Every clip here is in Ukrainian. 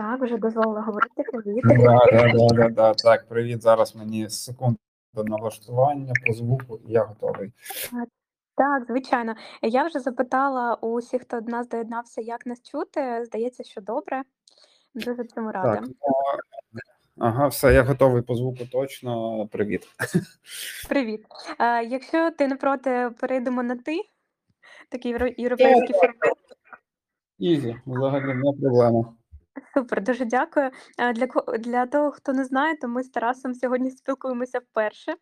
Так, вже дозволила говорити. Привіт. Да, да, да, да, да. Так, привіт. Зараз мені секунду до налаштування по звуку, я готовий. Так, звичайно. Я вже запитала у всіх, хто до нас доєднався, як нас чути. Здається, що добре. Дуже цьому рада. Так, ну, ага, все, я готовий по звуку точно. Привіт. Привіт. Е, якщо ти не проти, перейдемо на ти. Такий європейський формат. Ізі, взагалі не проблема. Супер, дуже дякую. Е, Для для того, хто не знає, то ми з Тарасом сьогодні спілкуємося вперше.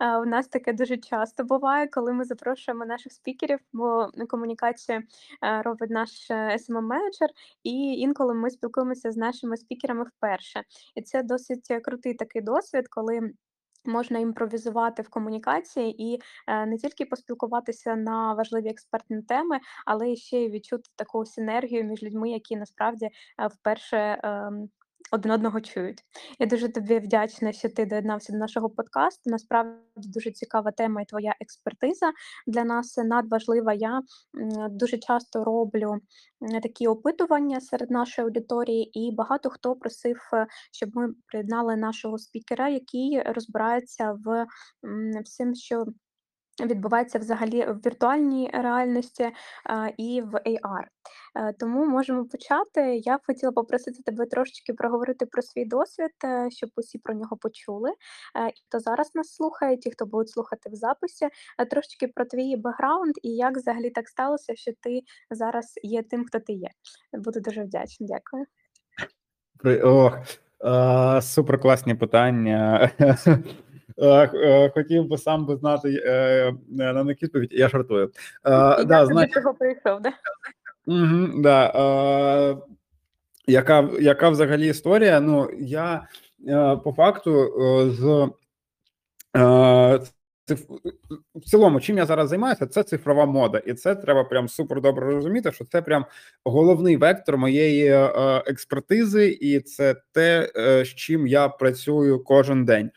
Е, У нас таке дуже часто буває, коли ми запрошуємо наших спікерів, бо комунікацію е, робить наш smm менеджер і інколи ми спілкуємося з нашими спікерами вперше. І це досить крутий такий досвід, коли. Можна імпровізувати в комунікації і е, не тільки поспілкуватися на важливі експертні теми, але ще й відчути таку синергію між людьми, які насправді е, вперше ем, один одного чують. Я дуже тобі вдячна, що ти доєднався до нашого подкасту. Насправді дуже цікава тема і твоя експертиза для нас надважлива. Я дуже часто роблю такі опитування серед нашої аудиторії, і багато хто просив, е, щоб ми приєднали нашого спікера, який розбирається в всім, що відбувається взагалі в віртуальній реальності і в AR. Е, Тому можемо почати. Я б хотіла попросити тебе трошечки проговорити про свій досвід, е, щоб усі про нього почули. Е, І хто зараз нас слухає, ті, хто будуть слухати в записі, трошечки про твій бекграунд і як взагалі так сталося, що ти зараз є тим, хто ти є. Буду дуже вдячна. Дякую. Ох, супер класні питання. Е, е, Хотів би сам би знати е, на них відповідь, я жартую. Да, як до чого прийшов, да? Угу, да. Е, яка, яка взагалі історія? Ну, я по факту з циф... в цілому, чим я зараз займаюся, це цифрова мода, і це треба прям супер добре розуміти, що це прям головний вектор моєї е, експертизи, і це те, е, з чим я працюю кожен день. Е,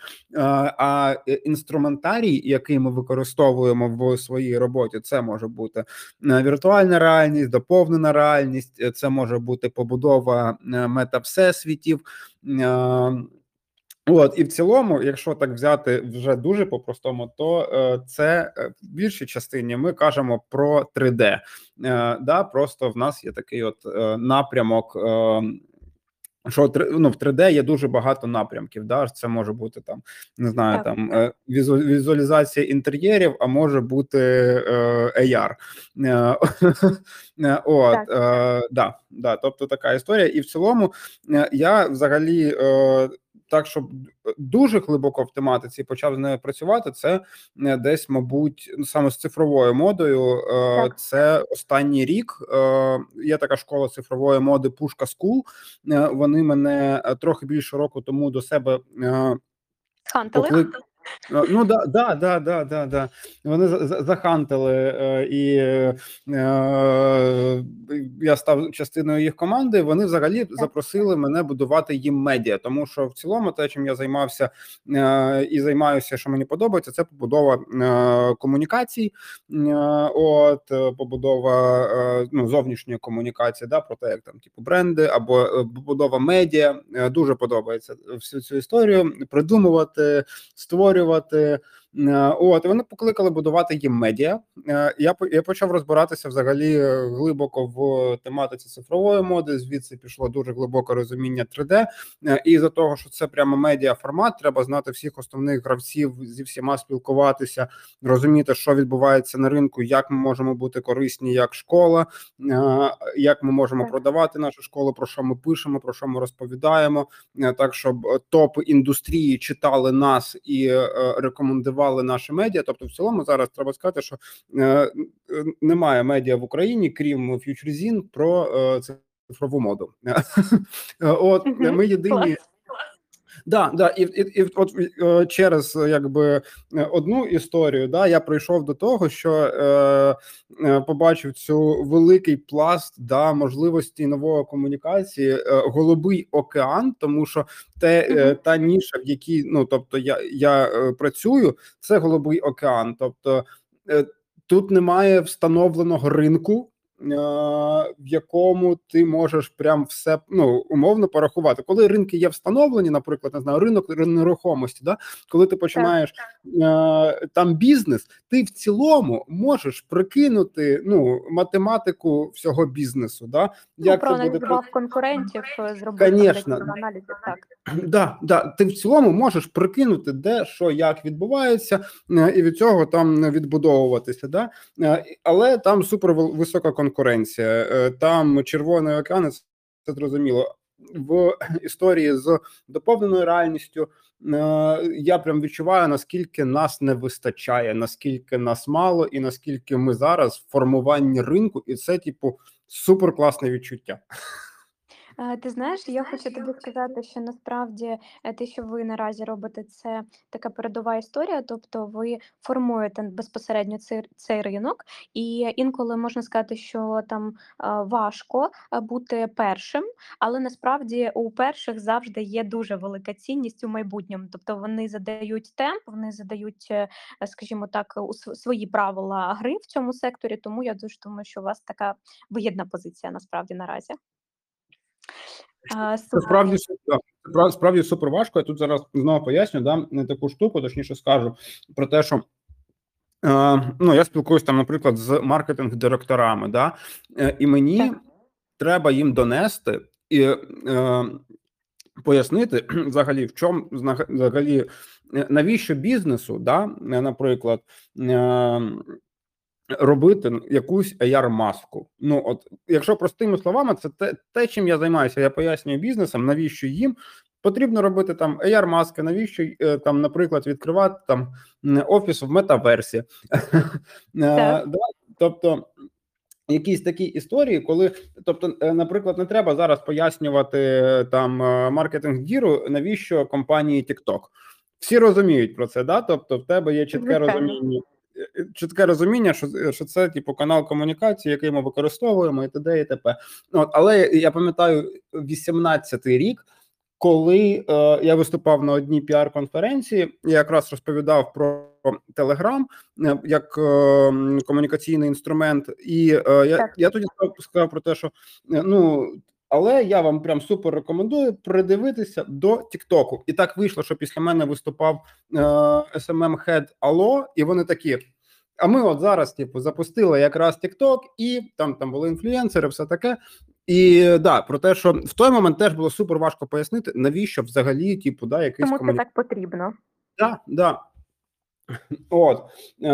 а інструментарій, який ми використовуємо в своїй роботі, це може бути е, віртуальна реальність, доповнена реальність, е, це може бути побудова е, мета-всесвітів. е, От і в цілому, якщо так взяти вже дуже по-простому, то е, це е, в більшій частині ми кажемо про 3D. Е, да, Просто в нас є такий от е, напрямок. Е, що ну, в 3D є дуже багато напрямків. Да? Це може бути там, не знаю, Так. там е, візу- візуалізація інтер'єрів, а може бути е, AR. От, е, да, да, тобто така історія. І в цілому я взагалі. Так, щоб дуже глибоко в тематиці почав з нею працювати, це е, десь, мабуть, саме з цифровою модою. е, Так. Це останній рік. Е, Є така школа цифрової моди Пушка School. Вони мене трохи більше року тому до себе Хантали. Поклик... Е, Ну да, да, да, да, да, да. Вони за- за- захантили, е, і е, я став частиною їх команди. Вони взагалі запросили мене будувати їм медіа, тому що в цілому, те, чим я займався е, і займаюся, що мені подобається, це побудова е, комунікацій, от побудова ну, зовнішньої комунікації, да, про те, як там типу бренди або побудова медіа. Дуже подобається всю цю історію придумувати, створювати. Е, От і вони покликали будувати їм медіа. Е, Я я почав розбиратися взагалі е, глибоко в тематиці цифрової моди. Звідси пішло дуже глибоке розуміння 3D. Е, І за того, що це прямо медіа формат, треба знати всіх основних гравців, зі всіма спілкуватися, розуміти, що відбувається на ринку, як ми можемо бути корисні як школа, е, як ми можемо продавати нашу школу, про що ми пишемо, про що ми розповідаємо, е, так щоб е, топи індустрії читали нас і е, рекомендували наші медіа. Тобто, в цілому зараз треба сказати, що е, е, немає медіа в Україні, крім фьючерзін, про е, цифрову моду. От ми єдині. Да, да, і, і, і от е, через е, якби е, одну історію, да, я прийшов до того, що е, побачив цю великий пласт да, можливості нової комунікації, е, голубий океан, тому що те е, та ніша, в якій ну тобто я, я працюю, це голубий океан. Тобто е, тут немає встановленого ринку. В якому ти можеш прям все ну умовно порахувати. Коли ринки є встановлені, наприклад, не знаю, ринок нерухомості, да коли ти починаєш так. там бізнес, ти в цілому можеш прикинути ну математику всього бізнесу. Да, ну, як це буде конкурентів е, зробити Конечно. аналізів. Так да, да, ти в цілому можеш прикинути, де що як відбувається, е, і від цього там відбудовуватися. Да? Е, але там супер висока конкуренція. Е, там червоний океан, це зрозуміло. В історії з доповненою реальністю я прям відчуваю, наскільки нас не вистачає, наскільки нас мало, і наскільки ми зараз в формуванні ринку, і це, типу, супер класне відчуття. Е, ти знаєш, я хочу тобі сказати, що насправді е, те, що ви наразі робите, це така передова історія, тобто ви формуєте безпосередньо цей, цей ринок, і інколи можна сказати, що там е, важко бути першим, але насправді у перших завжди є дуже велика цінність у майбутньому. Тобто вони задають темп, вони задають, скажімо так, свої правила гри в цьому секторі. Тому я дуже думаю, що у вас така вигідна позиція насправді наразі. А, справді справді супер важко. Я тут зараз знову поясню, да, не таку штуку, точніше скажу про те, що. Е, ну, я спілкуюся там, наприклад, з маркетинг-директорами, да, е, і мені так. треба їм донести і е, пояснити взагалі, в чому взагалі е, навіщо бізнесу, да, наприклад, е, робити якусь AR-маску. Ну от, якщо простими словами, це те, те, чим я займаюся. Я пояснюю бізнесам, навіщо їм потрібно робити там AR-маски, навіщо е, там, наприклад, відкривати там офіс в метаверсі. Е, тобто. Якісь такі історії, коли, тобто, е, наприклад, не треба зараз пояснювати там маркетинг діру, навіщо компанії TikTok. Всі розуміють про це, да? Тобто, в тебе є чітке розуміння чітке розуміння, що що це типу канал комунікації, який ми використовуємо, і т.д. і т.п. От, але я пам'ятаю 18-й рік. Коли е, я виступав на одній піар-конференції, я якраз розповідав про Телеграм як е, комунікаційний інструмент, і е, я я тоді сказав про те, що е, ну але я вам прям супер рекомендую придивитися до Тіктоку. І так вийшло, що після мене виступав е, smm Head Алло, і вони такі. А ми от зараз, типу, запустили якраз Тікток, і там там були інфлюенсери, все таке. І да, про те, що в той момент теж було супер важко пояснити, навіщо взагалі, типу, да, якийсь Тому комуні... це так потрібно. Да, да. От е,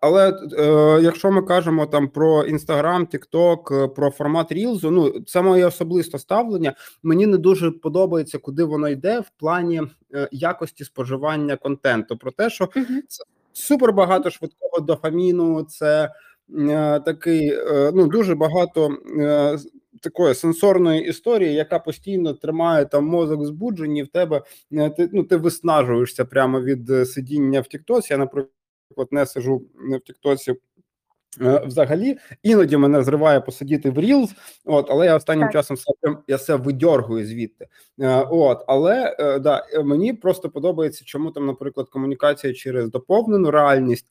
але е, якщо ми кажемо там про Інстаграм, Тікток, про формат Рілзу, ну це моє особисте ставлення. Мені не дуже подобається, куди воно йде в плані е, якості споживання контенту. Про те, що це супер багато швидкого дофаміну, це е, такий е, ну дуже багато е, такої сенсорної історії, яка постійно тримає там мозок збуджені, в тебе е, ти ну ти виснажуєшся прямо від е, сидіння в Тіктосі. Я, наприклад, не сижу в Тіктосі. Е, взагалі, іноді мене зриває посидіти в Reels, от, але я останнім так. часом я все видьоргую звідти. От, але да, мені просто подобається, чому там, наприклад, комунікація через доповнену реальність.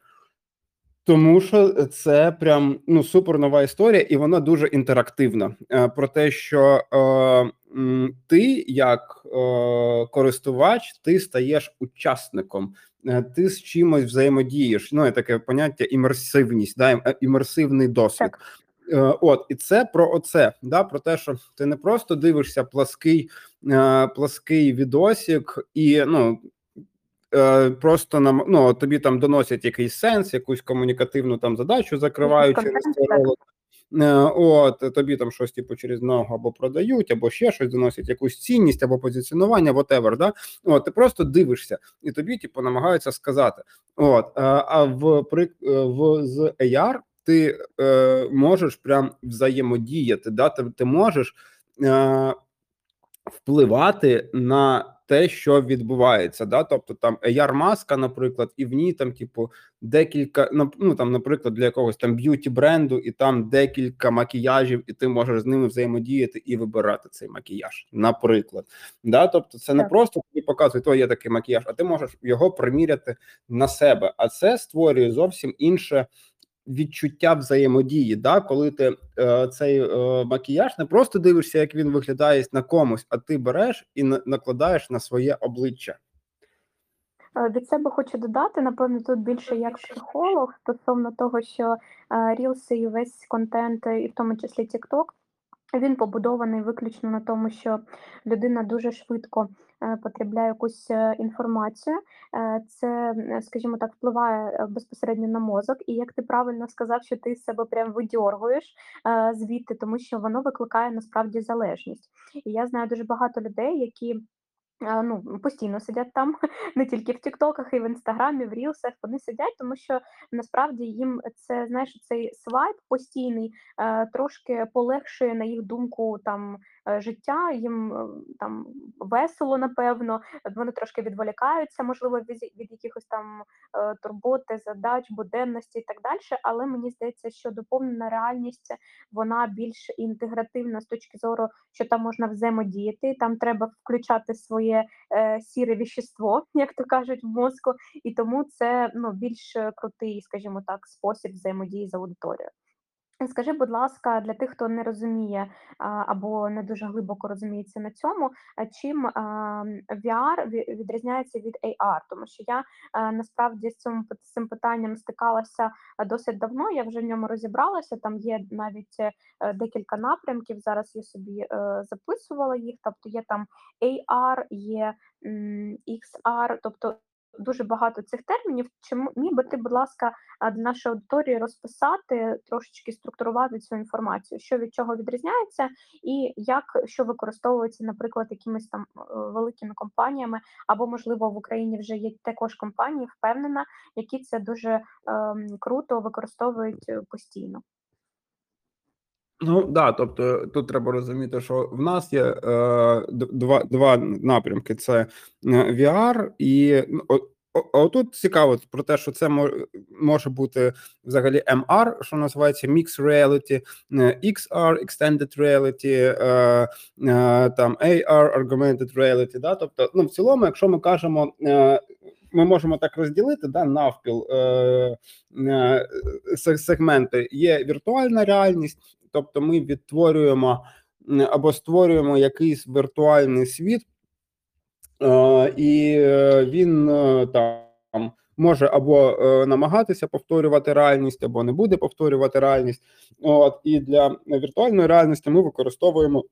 Тому що це прям ну супер нова історія, і вона дуже інтерактивна. Е, про те, що е, ти, як е, користувач, ти стаєш учасником, е, ти з чимось взаємодієш. Ну є таке поняття імерсивність, да, е, імерсивний досвід. Так. Е, от і це про оце, да, про те, що ти не просто дивишся плаский, плаский відосик, і ну Е, просто нам ну, тобі там доносять якийсь сенс, якусь комунікативну там задачу закривають через ролик. Е, от тобі там щось типу через ногу або продають, або ще щось доносять, якусь цінність або позиціонування, whatever, да? От ти просто дивишся, і тобі, типу, намагаються сказати. От е, а в в з AR ти е, можеш прям взаємодіяти, да? Ти, ти можеш е, впливати на те, що відбувається, да, тобто там AR маска, наприклад, і в ній там, типу, декілька ну там, наприклад, для якогось там beauty бренду, і там декілька макіяжів, і ти можеш з ними взаємодіяти і вибирати цей макіяж, наприклад. Да, Тобто, це не просто тобі показує, то є такий макіяж, а ти можеш його приміряти на себе. А це створює зовсім інше відчуття взаємодії, да, коли ти е, цей е, макіяж не просто дивишся, як він виглядає на комусь, а ти береш і на, накладаєш на своє обличчя. Е, Від себе хочу додати, напевно, тут більше як психолог стосовно того, що е, рілси і весь контент, е, і в тому числі TikTok, він побудований виключно на тому, що людина дуже швидко е, потребляє якусь е, інформацію. Е, Це, скажімо так, впливає безпосередньо на мозок. І як ти правильно сказав, що ти себе прям видьоргуєш звідти, тому що воно викликає насправді залежність. І я знаю дуже багато людей, які. Ну, постійно сидять там, не тільки в Тіктоках, і в Інстаграмі, в Рілсах. Вони сидять, тому що насправді їм це знаєш, цей свайп постійний трошки полегшує на їх думку там життя. Їм е, там весело, напевно. Вони трошки відволікаються, можливо, від, від якихось там е, турботи, задач, буденності і так далі. Але мені здається, що доповнена реальність вона більш інтегративна з точки зору, що там можна взаємодіяти, там треба включати своє е, сіре віщество, як то кажуть, в мозку, і тому це ну більш е, крутий, скажімо так, спосіб взаємодії з аудиторією. Скажи, будь ласка, для тих, хто не розуміє або не дуже глибоко розуміється на цьому, чим VR відрізняється від AR? Тому що я насправді з цим, з цим питанням стикалася досить давно. Я вже в ньому розібралася. Там є навіть е, е, декілька напрямків. Зараз я собі е, записувала їх. Тобто є там AR, є XR, тобто дуже багато цих термінів. Чи м- міг би ти, будь ласка, для нашої аудиторії розписати, трошечки структурувати цю інформацію, що від чого відрізняється, і як що використовується, наприклад, якимись там е, великими компаніями, або можливо в Україні вже є також компанії, впевнена, які це дуже ем, круто використовують е, постійно. Ну да, тобто тут треба розуміти, що в нас є е, два, два напрямки: це е, VR і ну, а отут цікаво про те, що це може бути взагалі MR, що називається Mixed Reality, е, XR, Extended Reality, е, там AR, Augmented Reality. Да? Тобто, ну в цілому, якщо ми кажемо. Ми можемо так розділити да, навпіл е, е, сегменти. Є віртуальна реальність, тобто ми відтворюємо або створюємо якийсь віртуальний світ, е, і е, він е, там може або е, намагатися повторювати реальність, або не буде повторювати реальність. От і для віртуальної реальності ми використовуємо.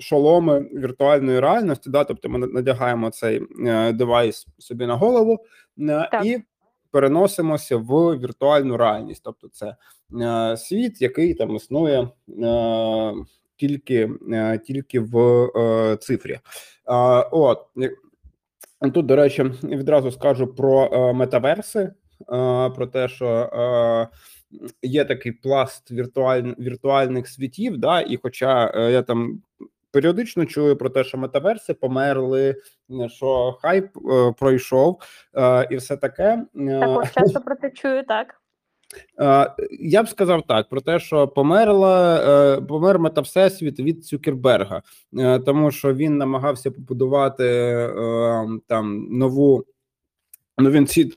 Шоломи віртуальної реальності, да, тобто ми надягаємо цей е, девайс собі на голову е, і переносимося в віртуальну реальність. Тобто, це е, світ, який там існує е, тільки, е, тільки в е, цифрі. Е, от тут, до речі, відразу скажу про е, метаверси, е, про те, що е, є такий пласт віртуаль, віртуальних світів, да, і хоча е, я там. Періодично чую про те, що метаверси померли, е, що хайп е, пройшов е, і все таке. Також часто про це чую, так. Я б сказав так про те, що померла помер метавсесвіт від Цукерберга, е, тому що він намагався побудувати там нову. Ну він ці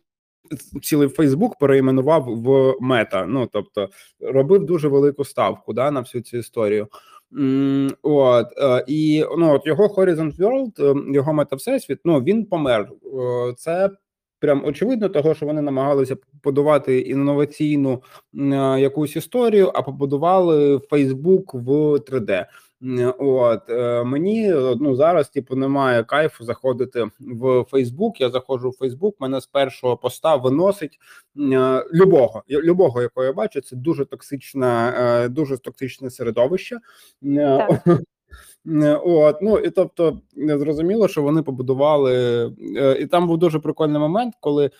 цілий Фейсбук переіменував в мета. Ну тобто робив дуже велику ставку да, на всю цю історію. От е, і ну от його Horizon World, е, його мета-всесвіт, ну він помер. Е, Це прям очевидно, того, що вони намагалися побудувати інноваційну якусь історію, а побудували Фейсбук в 3D. От е, мені ну зараз, типу, немає кайфу заходити в Фейсбук. Я заходжу в Фейсбук. Мене з першого поста виносить е, любого, любого, якого я бачу. Це дуже токсичне, е, дуже токсичне середовище. Так. От, ну і тобто зрозуміло, що вони побудували, і там був дуже прикольний момент, коли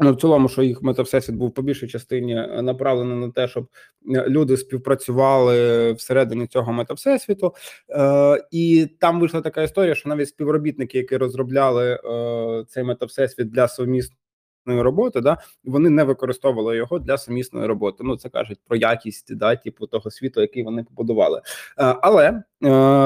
ну, в цілому, що їх метавсесвіт був по більшій частині е, направлений на те, щоб е, люди співпрацювали всередині цього метавсесвіту. Е, І там вийшла така історія, що навіть співробітники, які розробляли е, цей метавсесвіт для сумісної роботи, да, вони не використовували його для сумісної роботи. Ну, це кажуть про якість да, типу того світу, який вони побудували. Е, Але е,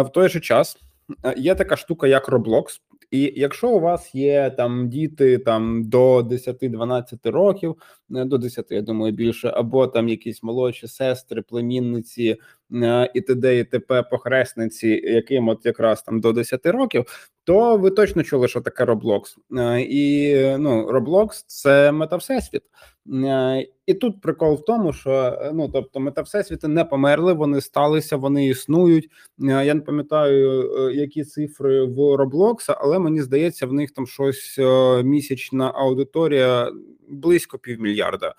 в той же час е, є така штука, як Roblox, І якщо у вас є там діти там до 10-12 років, не до 10, я думаю, більше, або там якісь молодші сестри, племінниці е, і т.д. і т.п. похресниці, яким от якраз там до 10 років, то ви точно чули, що таке Roblox. Е, І ну, Roblox – це метавсесвіт. Е, І тут прикол в тому, що е, ну тобто метавсесвіти не померли, вони сталися, вони існують. Е, Я не пам'ятаю, е, які цифри в Roblox, але мені здається, в них там щось е, місячна аудиторія близько півмільярда.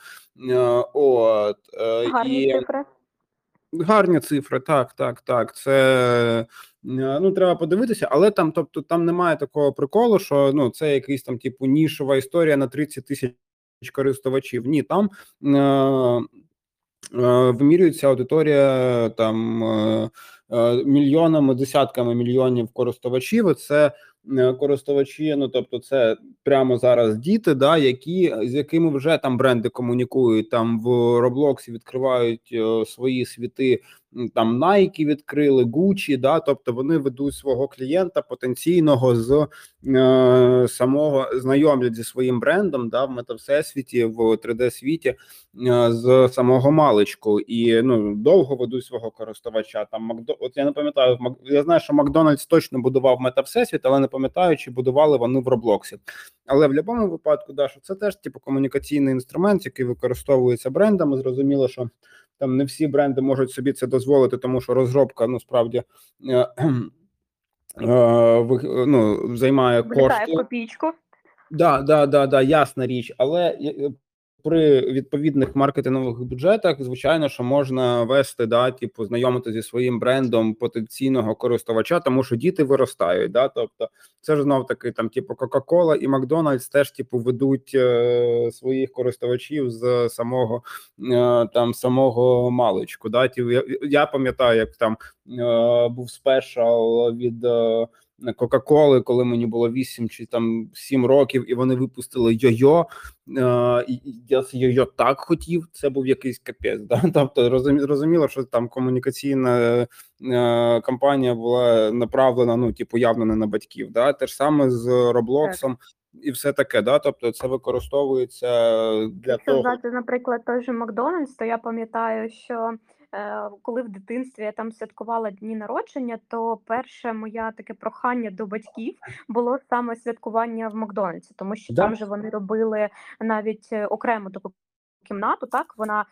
Е, От е, Гарні і цифри. Гарні цифри, так, так, так. Це е, ну треба подивитися, але там, тобто, там немає такого приколу, що ну це якийсь там типу нішова історія на 30 тисяч користувачів. Ні, там. Е- Е, Вимірюється аудиторія там е, е, мільйонами, десятками мільйонів користувачів. Це користувачі. Ну тобто, це прямо зараз діти, да, які з якими вже там бренди комунікують. Там в Роблоксі відкривають е, свої світи. Там Nike відкрили, Gucci, да, тобто вони ведуть свого клієнта потенційного з е, самого знайомлять зі своїм брендом, да, в метавсесвіті, в 3D світі е, з самого маличку і ну довго ведуть свого користувача. Там Макдо, от я не пам'ятаю, я знаю, що Макдональдс точно будував метавсесвіт, але не пам'ятаю, чи будували вони в Роблоксі. Але в будь-якому випадку, да, що це теж типу комунікаційний інструмент, який використовується брендами. Зрозуміло, що там не всі бренди можуть собі це дозволити, тому що розробка ну справді е, е, ну, займає Влітає кошти. копійку. Да, да, да, да, ясна річ, але е, при відповідних маркетингових бюджетах, звичайно, що можна вести, да, типу, знайомити зі своїм брендом потенційного користувача, тому що діти виростають. Да, тобто, це ж знов таки там, типу, Coca-Cola і Макдональдс теж типу ведуть е, своїх користувачів з самого е, там самого маличку. Да, ті, я, я пам'ятаю, як там е, був спешал від. Е, Кока-Коли, коли мені було 8 чи там 7 років, і вони випустили йо-йо. Е, я це йо-йо так хотів. Це був якийсь капець. Да? Тобто розумі- зрозуміло, що там комунікаційна е, кампанія була направлена, ну типу, явно не на батьків. Да? Те ж саме з Роблоксом і все таке. Да? Тобто, це використовується для Якщо того. взяти, наприклад, той же Макдональдс, то я пам'ятаю, що коли в дитинстві я там святкувала дні народження, то перше моє таке прохання до батьків було саме святкування в Макдональдсі, тому що Да. там же вони робили навіть окремо окрему таку кімнату, так вона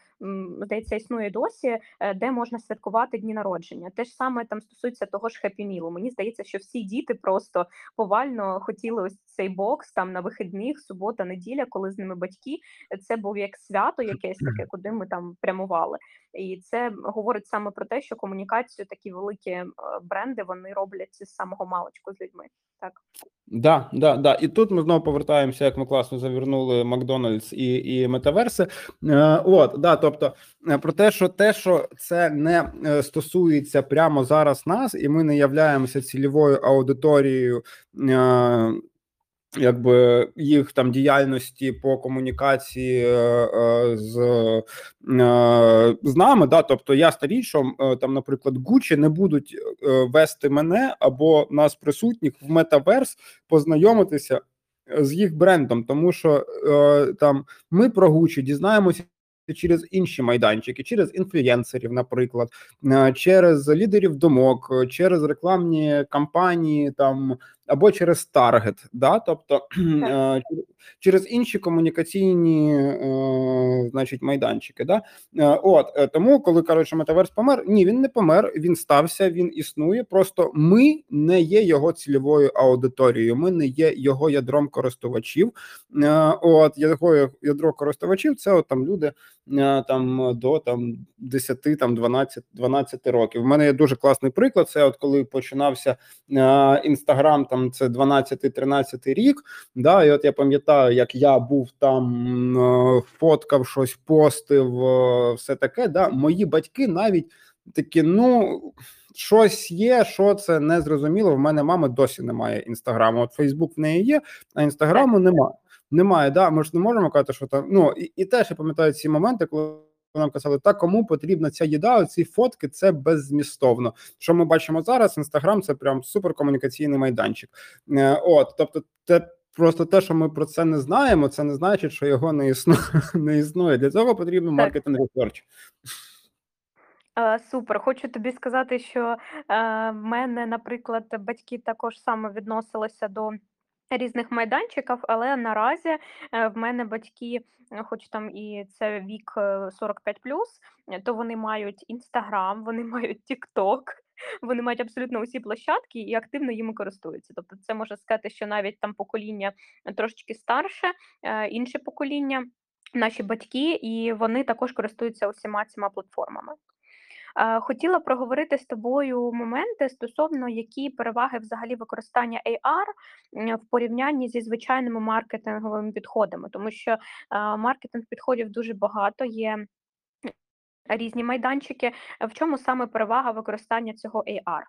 здається існує досі, е, де можна святкувати дні народження. Те ж саме там стосується того ж Meal. Мені здається, що всі діти просто повально хотіли ось цей бокс там на вихідних, субота, неділя, коли з ними батьки. Це був як свято, якесь таке, куди ми там прямували. І це говорить саме про те, що комунікацію такі великі е, бренди вони роблять з самого маличку з людьми. Так. Да, да, да. І тут ми знову повертаємося, як ми класно завернули Макдональдс і, і метаверси. Е, от, да, тобто е, про те, що те, що це не е, стосується прямо зараз нас, і ми не являємося цільовою аудиторією. Е, Якби їх там діяльності по комунікації е, е, з, е, з нами, да, тобто ясна річ, що е, там, наприклад, Гучі не будуть вести мене або нас присутніх в метаверс познайомитися з їх брендом, тому що там ми про Гучі дізнаємося через інші майданчики, через інфлюєнсерів, наприклад, через лідерів думок, через рекламні кампанії там або через таргет, да, тобто е, через інші комунікаційні, е, значить, майданчики. Да? Е, От тому, коли кажуть, що метаверс помер, ні, він не помер, він стався, він існує. Просто ми не є його цільовою аудиторією. Ми не є його ядром користувачів. От його ядро користувачів це от, там люди там до там 10, там 12, 12 років. У мене є дуже класний приклад. Це от коли починався інстаграм, там це 12-13 рік. Да, і от я пам'ятаю, як я був там, е, фоткав щось, постив, е, все таке. Да, мої батьки навіть такі, ну. Щось є, що це не зрозуміло. В мене мами досі немає інстаграму. От Фейсбук в неї є, а інстаграму немає. Немає, да. Ми ж не можемо казати, що там. Ну і, і теж я пам'ятаю ці моменти, коли нам казали, та кому потрібна ця їда, оці фотки це беззмістовно. Що ми бачимо зараз? Інстаграм це прям суперкомунікаційний майданчик. Е, От, тобто, те. Просто те, що ми про це не знаємо, це не значить, що його не існує. Не існує. Для цього потрібно marketing research. Супер. Хочу тобі сказати, що е, в мене, наприклад, батьки також само відносилися до різних майданчиків, але наразі е, в мене батьки, е, хоч там і це вік е, 45 е, то вони мають Інстаграм, вони мають TikTok, вони мають абсолютно усі площадки і активно їми користуються. Тобто, це можна сказати, що навіть там покоління трошечки старше, інше покоління, наші батьки, і вони також користуються усіма цими платформами. Хотіла проговорити з тобою моменти стосовно які переваги взагалі використання AR в порівнянні зі звичайними маркетинговими підходами, тому що маркетинг підходів дуже багато, є різні майданчики. В чому саме перевага використання цього AR?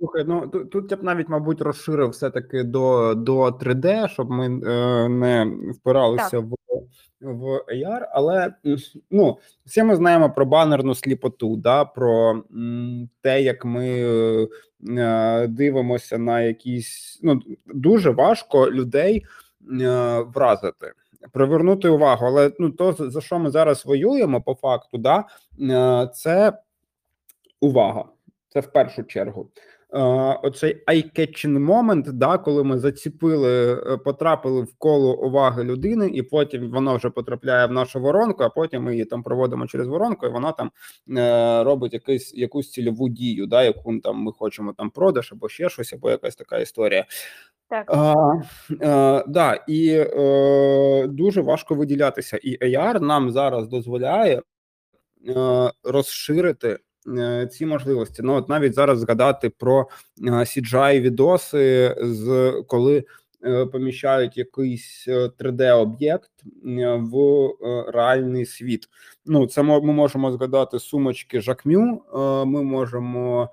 Слухай, ну тут, тут я б навіть, мабуть, розширив все-таки до до 3D, щоб ми е, не впиралися Так. в, в AR, але ну, всі ми знаємо про банерну сліпоту, да, про м, те, як ми е, дивимося на якісь. Ну, дуже важко людей е, вразити. Привернути увагу, але ну то за за що ми зараз воюємо, по факту, да, е, це увага. Це в першу чергу. Оцей eye-catching moment, да, коли ми заціпили, е, потрапили в коло уваги людини, і потім воно вже потрапляє в нашу воронку, а потім ми її там проводимо через воронку, і вона там е, робить якийсь якусь цільову дію, да, яку там ми хочемо там продаж або ще щось, або якась така історія. Так, А, е, да, і е, дуже важко виділятися. І AR нам зараз дозволяє е, розширити ці можливості. Ну, от навіть зараз згадати про е, CGI відоси, з коли е, поміщають якийсь 3D-об'єкт в е, реальний світ. Ну, це ми можемо згадати сумочки Жакмю. е, Ми можемо.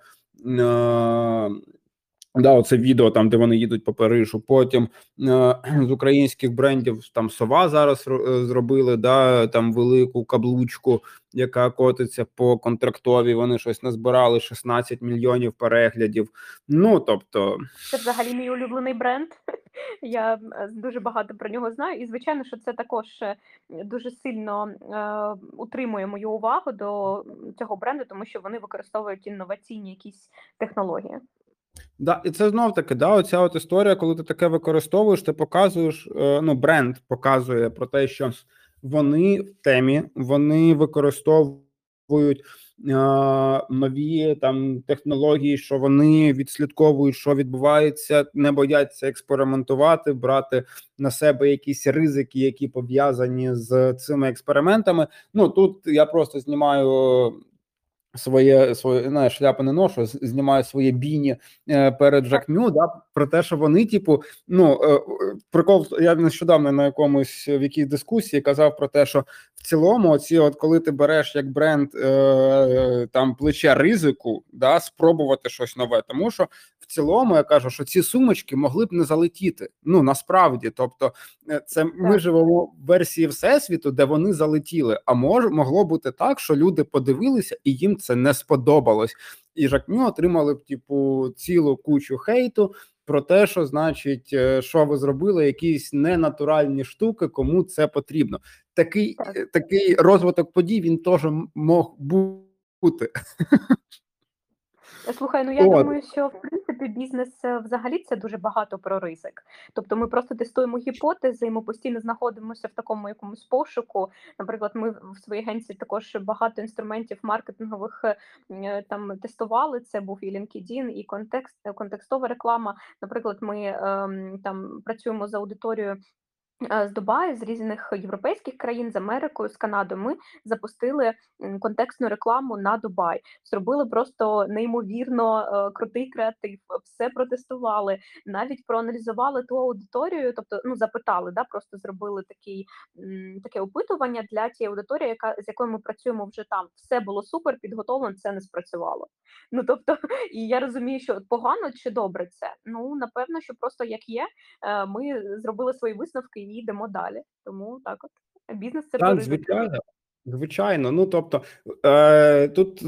Да, оце відео там, де вони їдуть по Парижу. Потім е, з українських брендів там сова зараз е, зробили, да, там велику каблучку, яка котиться по контрактові. Вони щось назбирали 16 мільйонів переглядів. Ну тобто, це взагалі мій улюблений бренд. Я дуже багато про нього знаю, і звичайно, що це також е, дуже сильно е, утримує мою увагу до цього бренду, тому що вони використовують інноваційні якісь технології. Да, і це знов таки, да, оця от історія, коли ти таке використовуєш, ти показуєш, е, ну, бренд показує про те, що вони в темі, вони використовують е, нові там технології, що вони відслідковують, що відбувається, не бояться експериментувати, брати на себе якісь ризики, які пов'язані з цими експериментами. Ну тут я просто знімаю. Своє своє знаєш, шляпи не ношу, знімаю своє біні е, перед Жакмю, да, про те, що вони, типу, ну е, е, прикол. Я нещодавно на якомусь в якійсь дискусії казав про те, що в цілому, оці, от коли ти береш як бренд е, там плече ризику, да, спробувати щось нове, тому що в цілому я кажу, що ці сумочки могли б не залетіти. Ну насправді, тобто, це ми живемо в версії всесвіту, де вони залетіли. А мож могло бути так, що люди подивилися і їм це не сподобалось. І Жакмю отримали б типу цілу кучу хейту. Про те, що значить, е, що ви зробили, якісь ненатуральні штуки, кому це потрібно. Такий е, такий розвиток подій він теж мог бути. Е, Слухай, ну я От. думаю, що в принципі бізнес е, взагалі це дуже багато про ризик. Тобто ми просто тестуємо гіпотези, і ми постійно знаходимося в такому якомусь пошуку. Наприклад, ми в своїй агенції також багато інструментів маркетингових е, там тестували. Це був і LinkedIn, і контекст, е, контекстова реклама. Наприклад, ми ем, там працюємо з аудиторією. Е, З Дубаю, з різних європейських країн, з Америкою, з Канадою, ми запустили контекстну рекламу на Дубай зробили просто неймовірно е, крутий креатив, все протестували, навіть проаналізували ту аудиторію, тобто ну запитали, да, просто зробили такий таке опитування для тієї аудиторії, яка з якою ми працюємо вже там. Все було супер, підготовлено, це не спрацювало. Ну тобто, і я розумію, що погано чи добре це. Ну напевно, що просто як є, е, ми зробили свої висновки і йдемо далі. Тому так, от бізнес це Так, звичайно. Звичайно, ну тобто е, тут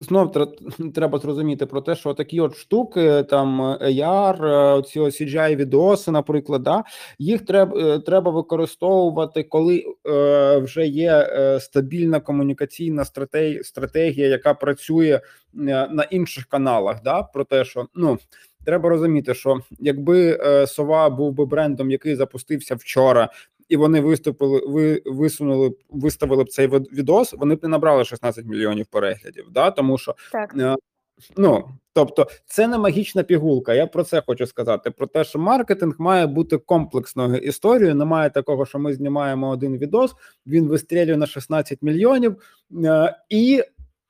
знов треба зрозуміти про те, що такі от штуки, там AR, е, ці CGI відоси, наприклад, да, їх треба е, треба використовувати, коли е, вже є е, стабільна комунікаційна стратегія, стратегія, яка працює на інших каналах. Да, Про те, що ну. Треба розуміти, що якби е, сова був би брендом, який запустився вчора, і вони виступили, ви висунули, виставили б цей відос, вони б не набрали 16 мільйонів переглядів. Да, тому що так. Е, ну тобто, це не магічна пігулка. Я про це хочу сказати. Про те, що маркетинг має бути комплексною історією. Немає такого, що ми знімаємо один відос, він вистрілює на 16 мільйонів е, і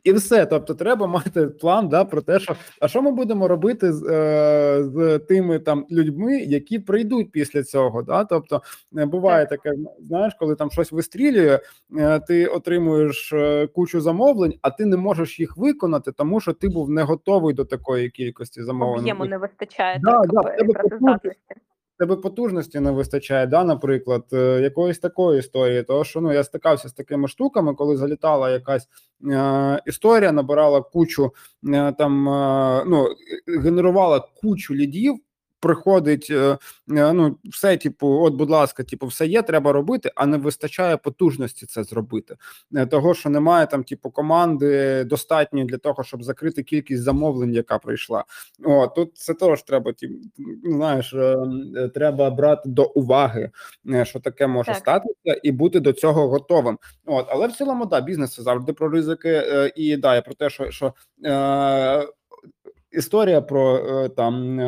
і все, тобто, треба мати план да, про те, що а що ми будемо робити з е, з тими там людьми, які прийдуть після цього. Да? Тобто не буває таке, знаєш, коли там щось вистрілює, е, ти отримуєш е, кучу замовлень, а ти не можеш їх виконати, тому що ти був не готовий до такої кількості замовлень. Об'єму не вистачає да, так, да, працездатності тебе потужності не вистачає, да, наприклад, е, якоїсь такої історії. Тому що ну я стикався з такими штуками, коли залітала якась е, історія, набирала кучу е, там, е, ну генерувала кучу лідів приходить е, е, ну все, типу, от, будь ласка, типу, все є, треба робити, а не вистачає потужності це зробити. Е, того, що немає там, типу, команди достатньої для того, щоб закрити кількість замовлень, яка прийшла. О, тут це теж треба, типу, знаєш, треба брати до уваги, що таке може так. статися, і бути до цього готовим. От, але в цілому, да, бізнес це завжди про ризики, і да, я про те, що що. Е, Історія про там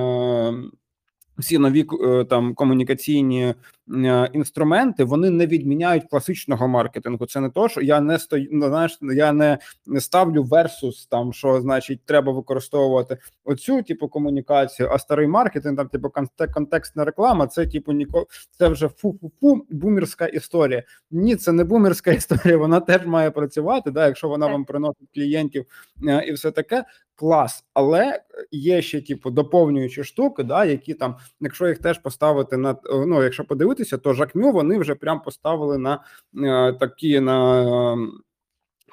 всі нові е, там комунікаційні Е, інструменти вони не відміняють класичного маркетингу. Це не то, що я не стою, ну, знаєш, я не, ставлю версус, там що значить треба використовувати оцю типу комунікацію. А старий маркетинг, там типу контекстна реклама. Це типу ніко це вже фу-фу-фу, бумерська історія. Ні, це не бумерська історія. Вона теж має працювати. Да, якщо вона вам приносить клієнтів е, і все таке. Клас, але є ще типу доповнюючі штуки, да, які там, якщо їх теж поставити на ну, якщо подивитися то Жакмю вони вже прям поставили на е, такі на ем,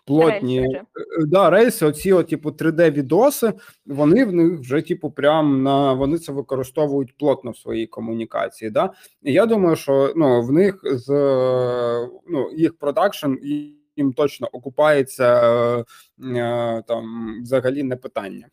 плотні рейси, е, да, рейси. Оці, от, типу, 3D-відоси. Вони в них вже, типу, прям на вони це використовують плотно в своїй комунікації. Да? І я думаю, що ну в них з ну їх продакшн їм точно окупається е, там взагалі не питання.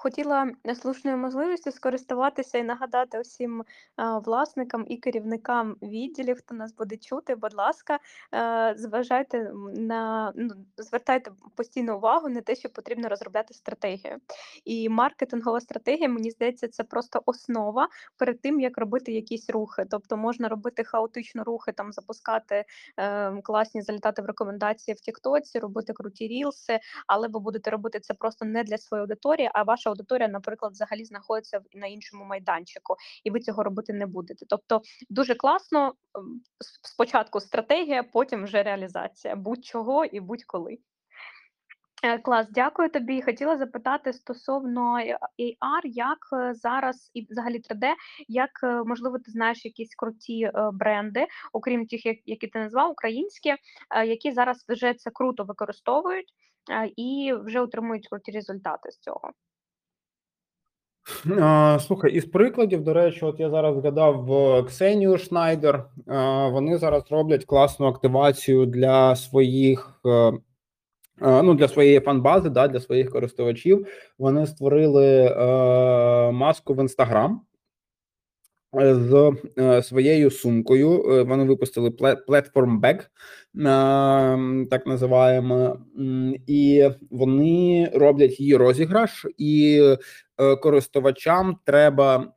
Хотіла слушною можливістю скористуватися і нагадати усім а, власникам і керівникам відділів, хто нас буде чути. Будь ласка, а, зважайте на ну, звертайте постійну увагу на те, що потрібно розробляти стратегію. І маркетингова стратегія, мені здається, це просто основа перед тим, як робити якісь рухи. Тобто можна робити хаотично рухи, там запускати е, класні, залітати в рекомендації в Тіктоці, робити круті рілси, але ви будете робити це просто не для своєї аудиторії, а ваша аудиторія, наприклад, взагалі знаходиться на іншому майданчику, і ви цього робити не будете. Тобто, дуже класно ем, спочатку стратегія, потім вже реалізація будь-чого і будь-коли. Е, клас, дякую тобі. Хотіла запитати стосовно AR, як е, зараз і взагалі 3D, як е, можливо ти знаєш якісь круті бренди, окрім тих, які ти назвав, українські, які зараз вже це круто використовують і вже отримують круті результати з цього. Слухай, із прикладів, до речі, от я зараз згадав Ксенію Шнайдер. Вони зараз роблять класну активацію для своїх. Е, ну, для своєї фан-бази, да, для своїх користувачів вони створили е, маску в інстаграм з е, своєю сумкою. Е, вони випустили Platform Bag, е, так називаємо, і вони роблять її розіграш і Е, користувачам треба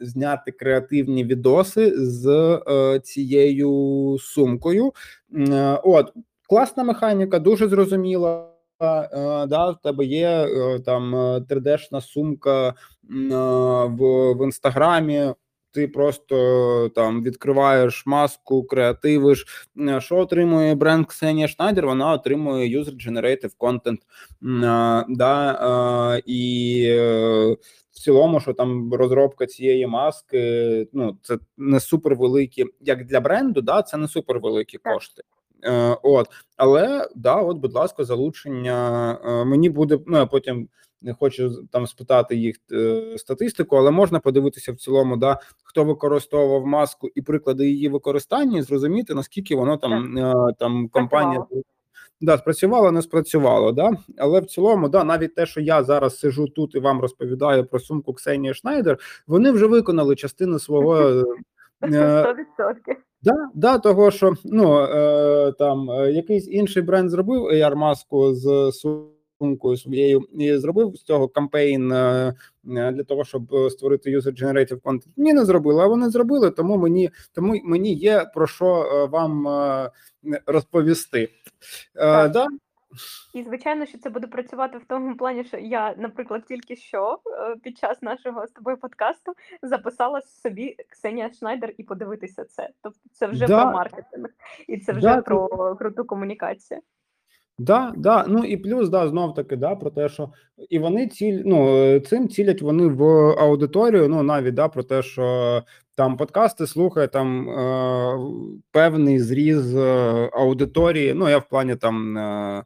зняти креативні відоси з е, цією сумкою. Е, от класна механіка, дуже зрозуміла. Да, в тебе є там 3D-шна сумка в в інстаграмі ти просто там відкриваєш маску, креативиш. Що отримує бренд Ксенія Шнайдер? Вона отримує user-generated content. Да, І е, в цілому, що там розробка цієї маски, ну це не супер великі, як для бренду, да, це не супер великі кошти. Е, От, але да, от, будь ласка, залучення е, мені буде. Ну я потім не хочу там спитати їх е, статистику, але можна подивитися в цілому, да хто використовував маску і приклади її використання, і зрозуміти наскільки воно там е, там компанія. Да, спрацювало, не спрацювало, да. Але в цілому, да, навіть те, що я зараз сижу тут і вам розповідаю про сумку Ксенії Шнайдер, вони вже виконали частину свого е, 100%. Да, да, того що ну е, там е, якийсь інший бренд зробив AR маску з сумкою своєю і зробив з цього кампейн е, е, для того, щоб е, створити user-generated content. Ні, не зробили, а вони зробили. Тому мені тому мені є про що вам розповісти. Так. да, І звичайно, що це буде працювати в тому плані, що я, наприклад, тільки що під час нашого з тобою подкасту записала собі Ксенія Шнайдер і подивитися це. Тобто це вже Да. про маркетинг, і це вже Да, про круту комунікацію. Да, да, ну і плюс, да, знов таки, да, про те, що і вони ціль, ну е, цим цілять вони в аудиторію. Ну навіть да, про те, що там подкасти слухає там е, певний зріз е, аудиторії. Ну я в плані там е,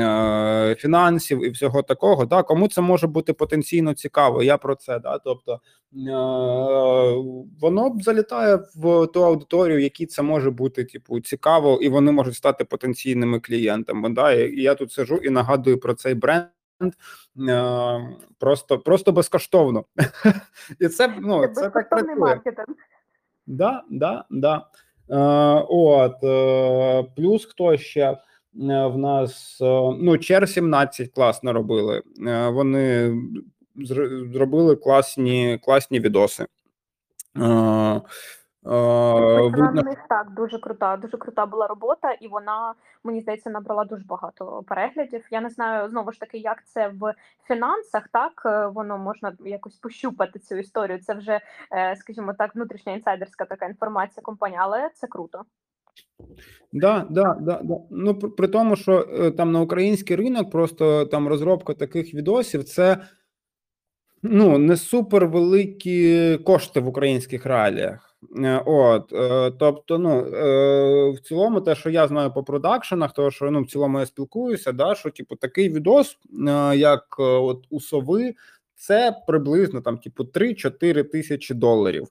е, фінансів і всього такого. Да, кому це може бути потенційно цікаво? Я про це. Да, тобто е, воно б залітає в ту аудиторію, якій це може бути типу цікаво, і вони можуть стати потенційними клієнтами. Да, і я тут сижу і нагадую про цей бренд. Е, Просто просто безкоштовно, і це ну Це так працює. маркетинг. Да, да, да. Е, от е, плюс хто ще е, в нас ну Чер 17 класно робили. Вони зробили класні класні відоси. Е, Вона видно, в них так дуже крута, дуже крута була робота, і вона мені здається набрала дуже багато переглядів. Я не знаю знову ж таки, як це в фінансах. Так е, воно можна якось пощупати цю історію. Це вже, е, скажімо так, внутрішня інсайдерська така інформація компанії, але це круто. Да, да, да, да. Ну при, при тому, що е, там на український ринок просто там розробка таких відосів, це ну не супер великі кошти в українських реаліях. Е, От, е, тобто, ну е, в цілому, те, що я знаю по продакшенах, то що ну в цілому я спілкуюся, да, що типу такий відос, як от у сови. Це приблизно там, типу, 3-4 тисячі доларів.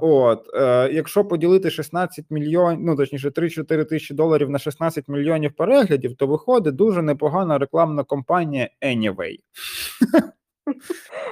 От, якщо поділити 16 мільйонів, ну точніше, 3-4 тисячі доларів на 16 мільйонів переглядів, то виходить дуже непогана рекламна кампанія Anyway.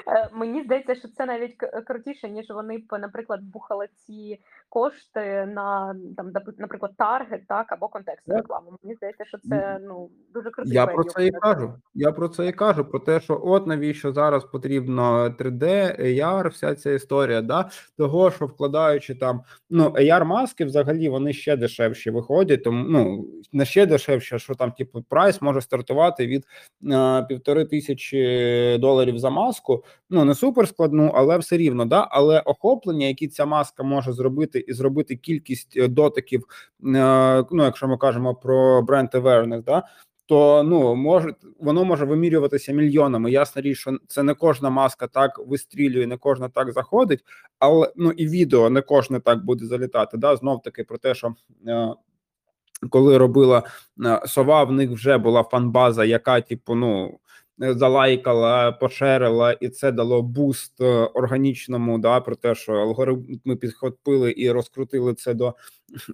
Е, Мені здається, що це навіть крутіше, ніж вони б, наприклад, бухали ці кошти на там, нап- наприклад, таргет, так або контекстну Так. рекламу. Мені здається, що це ну дуже крутий Я про це і кажу. Я про це і кажу. Про те, що от навіщо зараз потрібно 3D, AR, вся ця історія, да того, що вкладаючи там ну AR маски, взагалі вони ще дешевші виходять. Тому ну не ще дешевше, що там, типу, прайс може стартувати від е, півтори тисячі доларів за маску. Ну не супер складну, але все рівно, да. Але охоплення, які ця маска може зробити, і зробити кількість е, дотиків, е, ну якщо ми кажемо про бренд awareness, да то ну може воно може вимірюватися мільйонами. Ясна річ, що це не кожна маска так вистрілює, не кожна так заходить, але ну і відео не кожне так буде залітати. Да, знов таки про те, що. Е, коли робила е, сова, в них вже була фанбаза, яка, типу, ну залайкала, пошерила, і це дало буст е, органічному. Да, про те, що алгоритми підхопили і розкрутили це до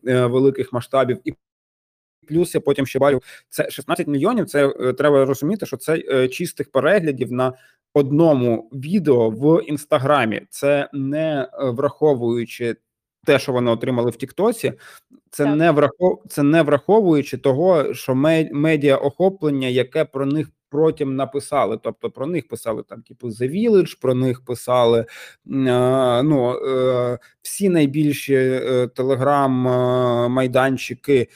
е, великих масштабів. І плюс я потім ще бачу, це 16 мільйонів. Це е, треба розуміти, що це е, чистих переглядів на одному відео в інстаграмі. Це не е, враховуючи те, що вони отримали в Тіктоці. Це Так. не врахов... це не враховуючи того, що ме- медіа охоплення, яке про них потім написали. Тобто про них писали там, типу, The Village, про них писали е, ну, е, всі найбільші е, телеграм-майданчики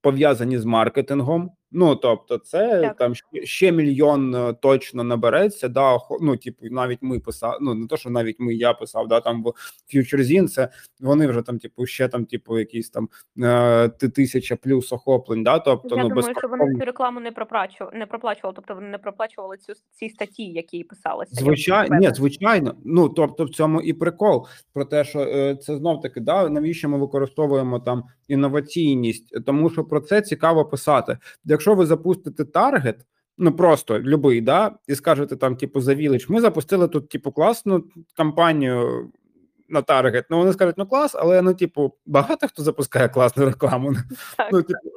пов'язані з маркетингом. Ну тобто, це Так. там ще, ще мільйон е, точно набереться. Да, ну, типу, навіть ми писали. Ну не то, що навіть ми, я писав, да, там в FutureZine, це вони вже там, типу, ще там, типу, якісь там е, тисяча плюс охоплень. Да, тобто, Я ну думаю, що вони цю рекламу не проплачували, не проплачували, тобто вони не проплачували цю ці статті, які писалися. Звичайно, ні, звичайно. Ну тобто, в цьому і прикол про те, що е, це знов таки да, навіщо ми використовуємо там інноваційність, тому що про це цікаво писати. Якщо ви запустите таргет, ну просто любий, да, і скажете там, типу, за Village, ми запустили тут, типу, класну кампанію. На таргет, ну вони скажуть, ну клас, але ну, типу, багато хто запускає класну рекламу. Так, Ну, типу,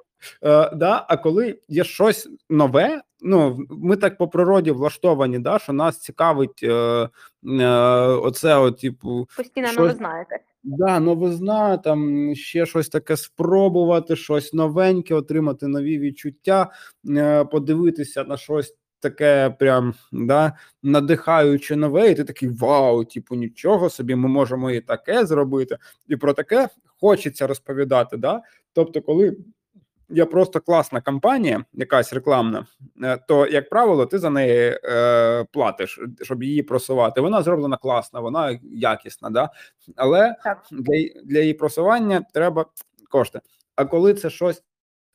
да, а коли є щось нове, ну ми так по природі влаштовані, да, що нас цікавить е, е, оце, от, типу, постійно щось- новизна якась. да, новизна, там ще щось таке спробувати, щось новеньке, отримати нові відчуття, е, подивитися на щось. Таке прям да надихаюче нове, і ти такий вау, типу, нічого собі, ми можемо і таке зробити, і про таке хочеться розповідати. Да? Тобто, коли є просто класна кампанія, якась рекламна, е, то як правило, ти за неї е, платиш, щоб її просувати. Вона зроблена класна, вона якісна, да? але Так. для, для її просування треба кошти. А коли це щось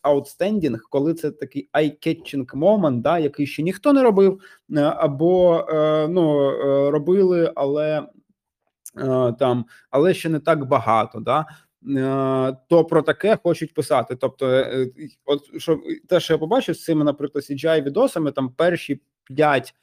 outstanding, коли це такий eye-catching moment, да, який ще ніхто не робив, е, або е, ну, е, робили, але е, там, але ще не так багато, да. Е, То про таке хочуть писати. Тобто, е, от що те, що я побачив з цими, наприклад, CGI відосами, там перші п'ять,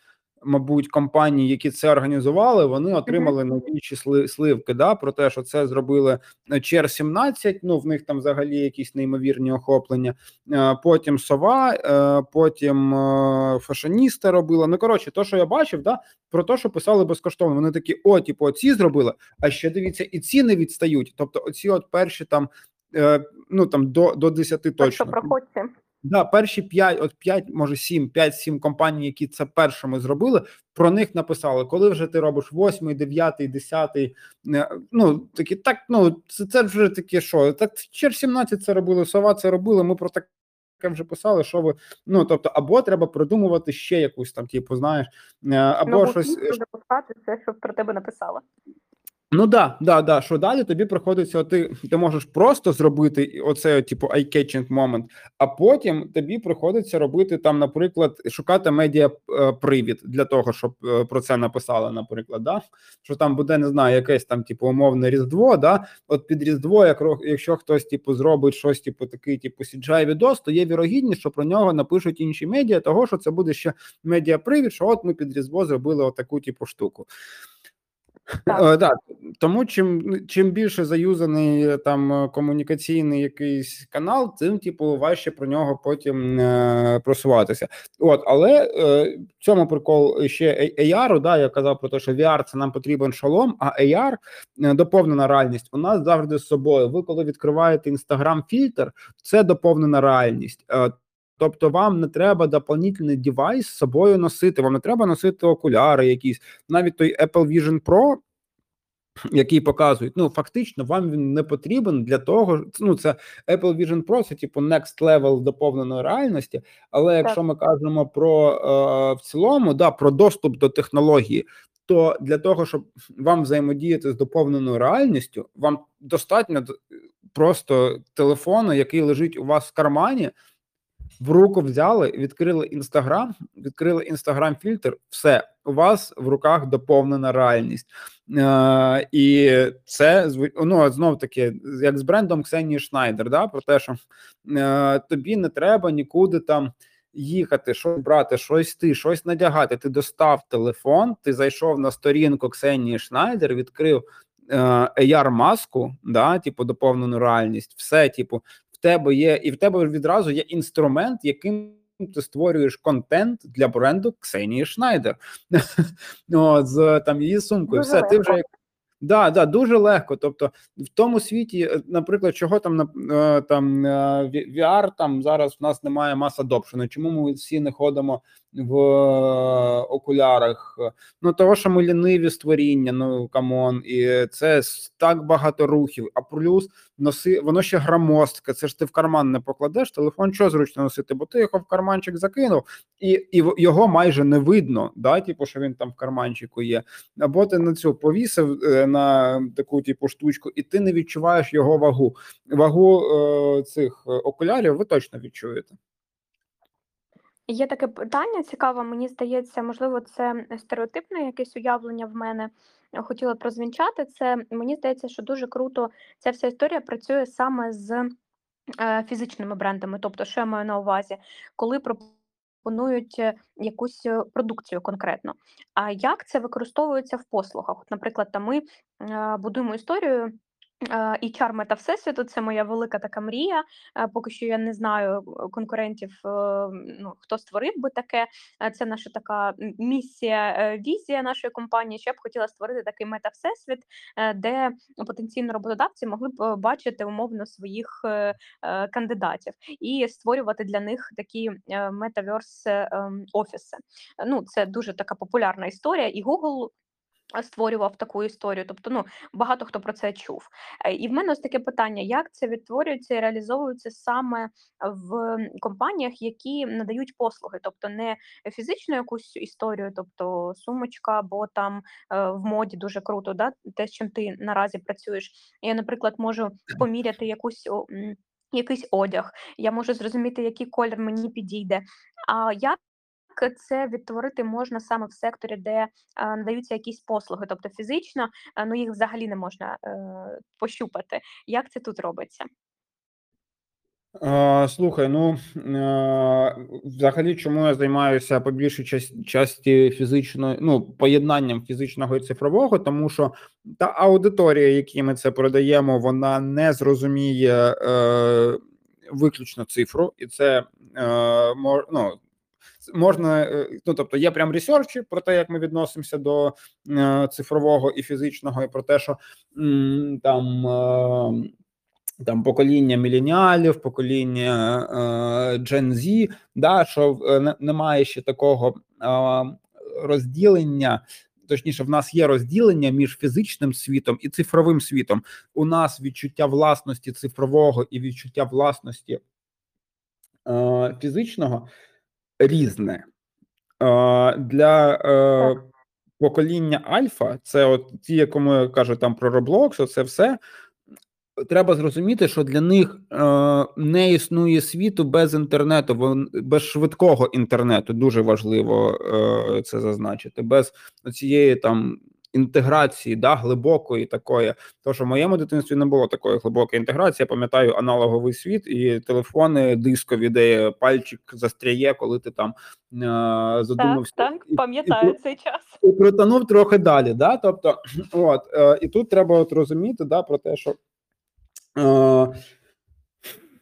мабуть, компаній, які це організували, вони отримали найбільші сли- сливки. Да, про те, що це зробили Чер 17, Ну в них там взагалі якісь неймовірні охоплення. Е, Потім сова, е, потім е, фашоніста робила. Ну коротше, то, що я бачив, да, про те, що писали безкоштовно. Вони такі: о, типу, оці зробили. А ще дивіться, і ці не відстають. Тобто, оці от перші там. е, Ну там до до 10 Так що точно проходьте. Да, перші 5, от 5, може 7, 5-7 компаній, які це першими зробили, про них написали. Коли вже ти робиш 8, 9, 10, е, ну такі так, ну це, це вже таке, що так чер 17 це робили, сова це робили. Ми про таке вже писали, що ви ну тобто, або треба придумувати ще якусь там, типу, знаєш, е, або Нову щось фішку запускати, це що про тебе написала. Ну да, да, да. Що далі тобі приходиться, ти, ти можеш просто зробити оце, типу, eye-catching moment, а потім тобі приходиться робити там, наприклад, шукати медіа е, привід для того, щоб е, про це написали, наприклад, да? що там буде, не знаю, якесь там, типу, умовне різдво. Да? От під Різдво, як якщо хтось типу зробить щось, типу, такий, типу, CGI відос, то є вірогідність, що про нього напишуть інші медіа, того що це буде ще медіа привід, що от ми під Різдво зробили отаку, типу, штуку. Так. Е, тому чим чим більше заюзаний е, там е, комунікаційний якийсь канал, тим типу важче про нього потім е, просуватися. От, але е, в цьому прикол ще AR, да, я казав про те, що VR це нам потрібен шолом, а AR доповнена реальність. У нас завжди з собою. Ви коли відкриваєте Instagram фільтр, це доповнена реальність. Е, Тобто вам не треба доповнительний девайс з собою носити. Вам не треба носити окуляри, якісь навіть той Apple Vision Pro, який показують, ну фактично, вам він не потрібен для того. Ну, це Apple Vision Pro, це типу next level доповненої реальності. Але якщо ми кажемо про е, в цілому, да, про доступ до технології. То для того, щоб вам взаємодіяти з доповненою реальністю, вам достатньо просто телефону, який лежить у вас в кармані, в руку взяли, відкрили інстаграм, відкрили інстаграм фільтр. Все у вас в руках доповнена реальність, е, і це ну знов таки, як з брендом Ксенії Шнайдер, да, про те, що е, тобі не треба нікуди там. Їхати, щось брати, щось ти, щось надягати. Ти достав телефон, ти зайшов на сторінку Ксенії Шнайдер, відкрив е, AR-маску, да, типу доповнену реальність. Все, типу, тебе є, і в тебе відразу є інструмент, яким ти створюєш контент для бренду Ксенії Шнайдер. От, з там її сумкою. Дуже Все, ти вже вже Да, да, дуже легко. Тобто, в тому світі, е, наприклад, чого там на е, там е, VR, там зараз в нас немає mass adoption. Чому ми всі не ходимо в е, окулярах? Ну того, що ми ліниві створіння, ну come on, і це так багато рухів. А плюс носи, воно ще громоздке. Це ж ти в карман не покладеш. Телефон що зручно носити, бо ти його в карманчик закинув, і, і його майже не видно. Да, типу, що він там в карманчику є. Або ти на цю повісив е, на таку типу штучку, і ти не відчуваєш його вагу. Вагу е, цих е, окулярів ви точно відчуєте. Є таке питання цікаве, мені здається, можливо, це стереотипне якесь уявлення в мене. Хотіла б розвінчати це. Мені здається, що дуже круто ця вся історія працює саме з е, фізичними брендами. Тобто, що я маю на увазі, коли пропонують е, якусь е, продукцію конкретно. А як це використовується в послугах? От, наприклад, там ми е, будуємо історію. І чар мета всесвіту це моя велика така мрія. Поки що я не знаю е, конкурентів, е, ну хто створив би таке. Це наша така місія, е, візія нашої компанії. Що я б хотіла створити такий мета всесвіт, де потенційно роботодавці могли б бачити умовно своїх кандидатів і створювати для них такі метаверс ем, офіси. Ну це дуже така популярна історія, і Google створював таку історію. Тобто, ну багато хто про це чув. Е, І в мене ось таке питання: як це відтворюється і реалізовується саме в компаніях, які надають послуги, тобто не фізичну якусь історію, тобто сумочка, або там е, в моді дуже круто, да, те, з чим ти наразі працюєш. Я, наприклад, можу поміряти якусь. Якийсь одяг, я можу зрозуміти, який колір мені підійде. А як це відтворити можна саме в секторі, де надаються якісь послуги, тобто фізично, ну їх взагалі не можна е, пощупати. Як це тут робиться? Слухай, ну е, взагалі, чому я займаюся по більшій часті фізичної, ну, поєднанням фізичного і цифрового, тому що та аудиторія, якій ми це продаємо, вона не зрозуміє е, виключно цифру, і це е, ну, можна, е, ну тобто є прям ресерчі про те, як ми відносимося до е, цифрового і фізичного, і про те, що там. Е, там покоління міленіалів, покоління Gen Z, да, що немає ще такого розділення. Точніше, в нас є розділення між фізичним світом і цифровим світом. У нас відчуття власності цифрового і відчуття власності фізичного різне. Для е, Так. покоління Альфа, це от ті, якому я кажу там про Roblox, це все. Треба зрозуміти, що для них е, не існує світу без інтернету, вон- без швидкого інтернету. Дуже важливо е, це зазначити, без цієї там інтеграції, да, глибокої такої. Тому що в моєму дитинстві не було такої глибокої інтеграції. Я пам'ятаю аналоговий світ і телефони дискові, де пальчик застряє, коли ти там е, задумався. так, і пам'ятаю цей час. і крутанув трохи далі. Да? Тобто, от, е, і тут треба от розуміти да, про те, що е,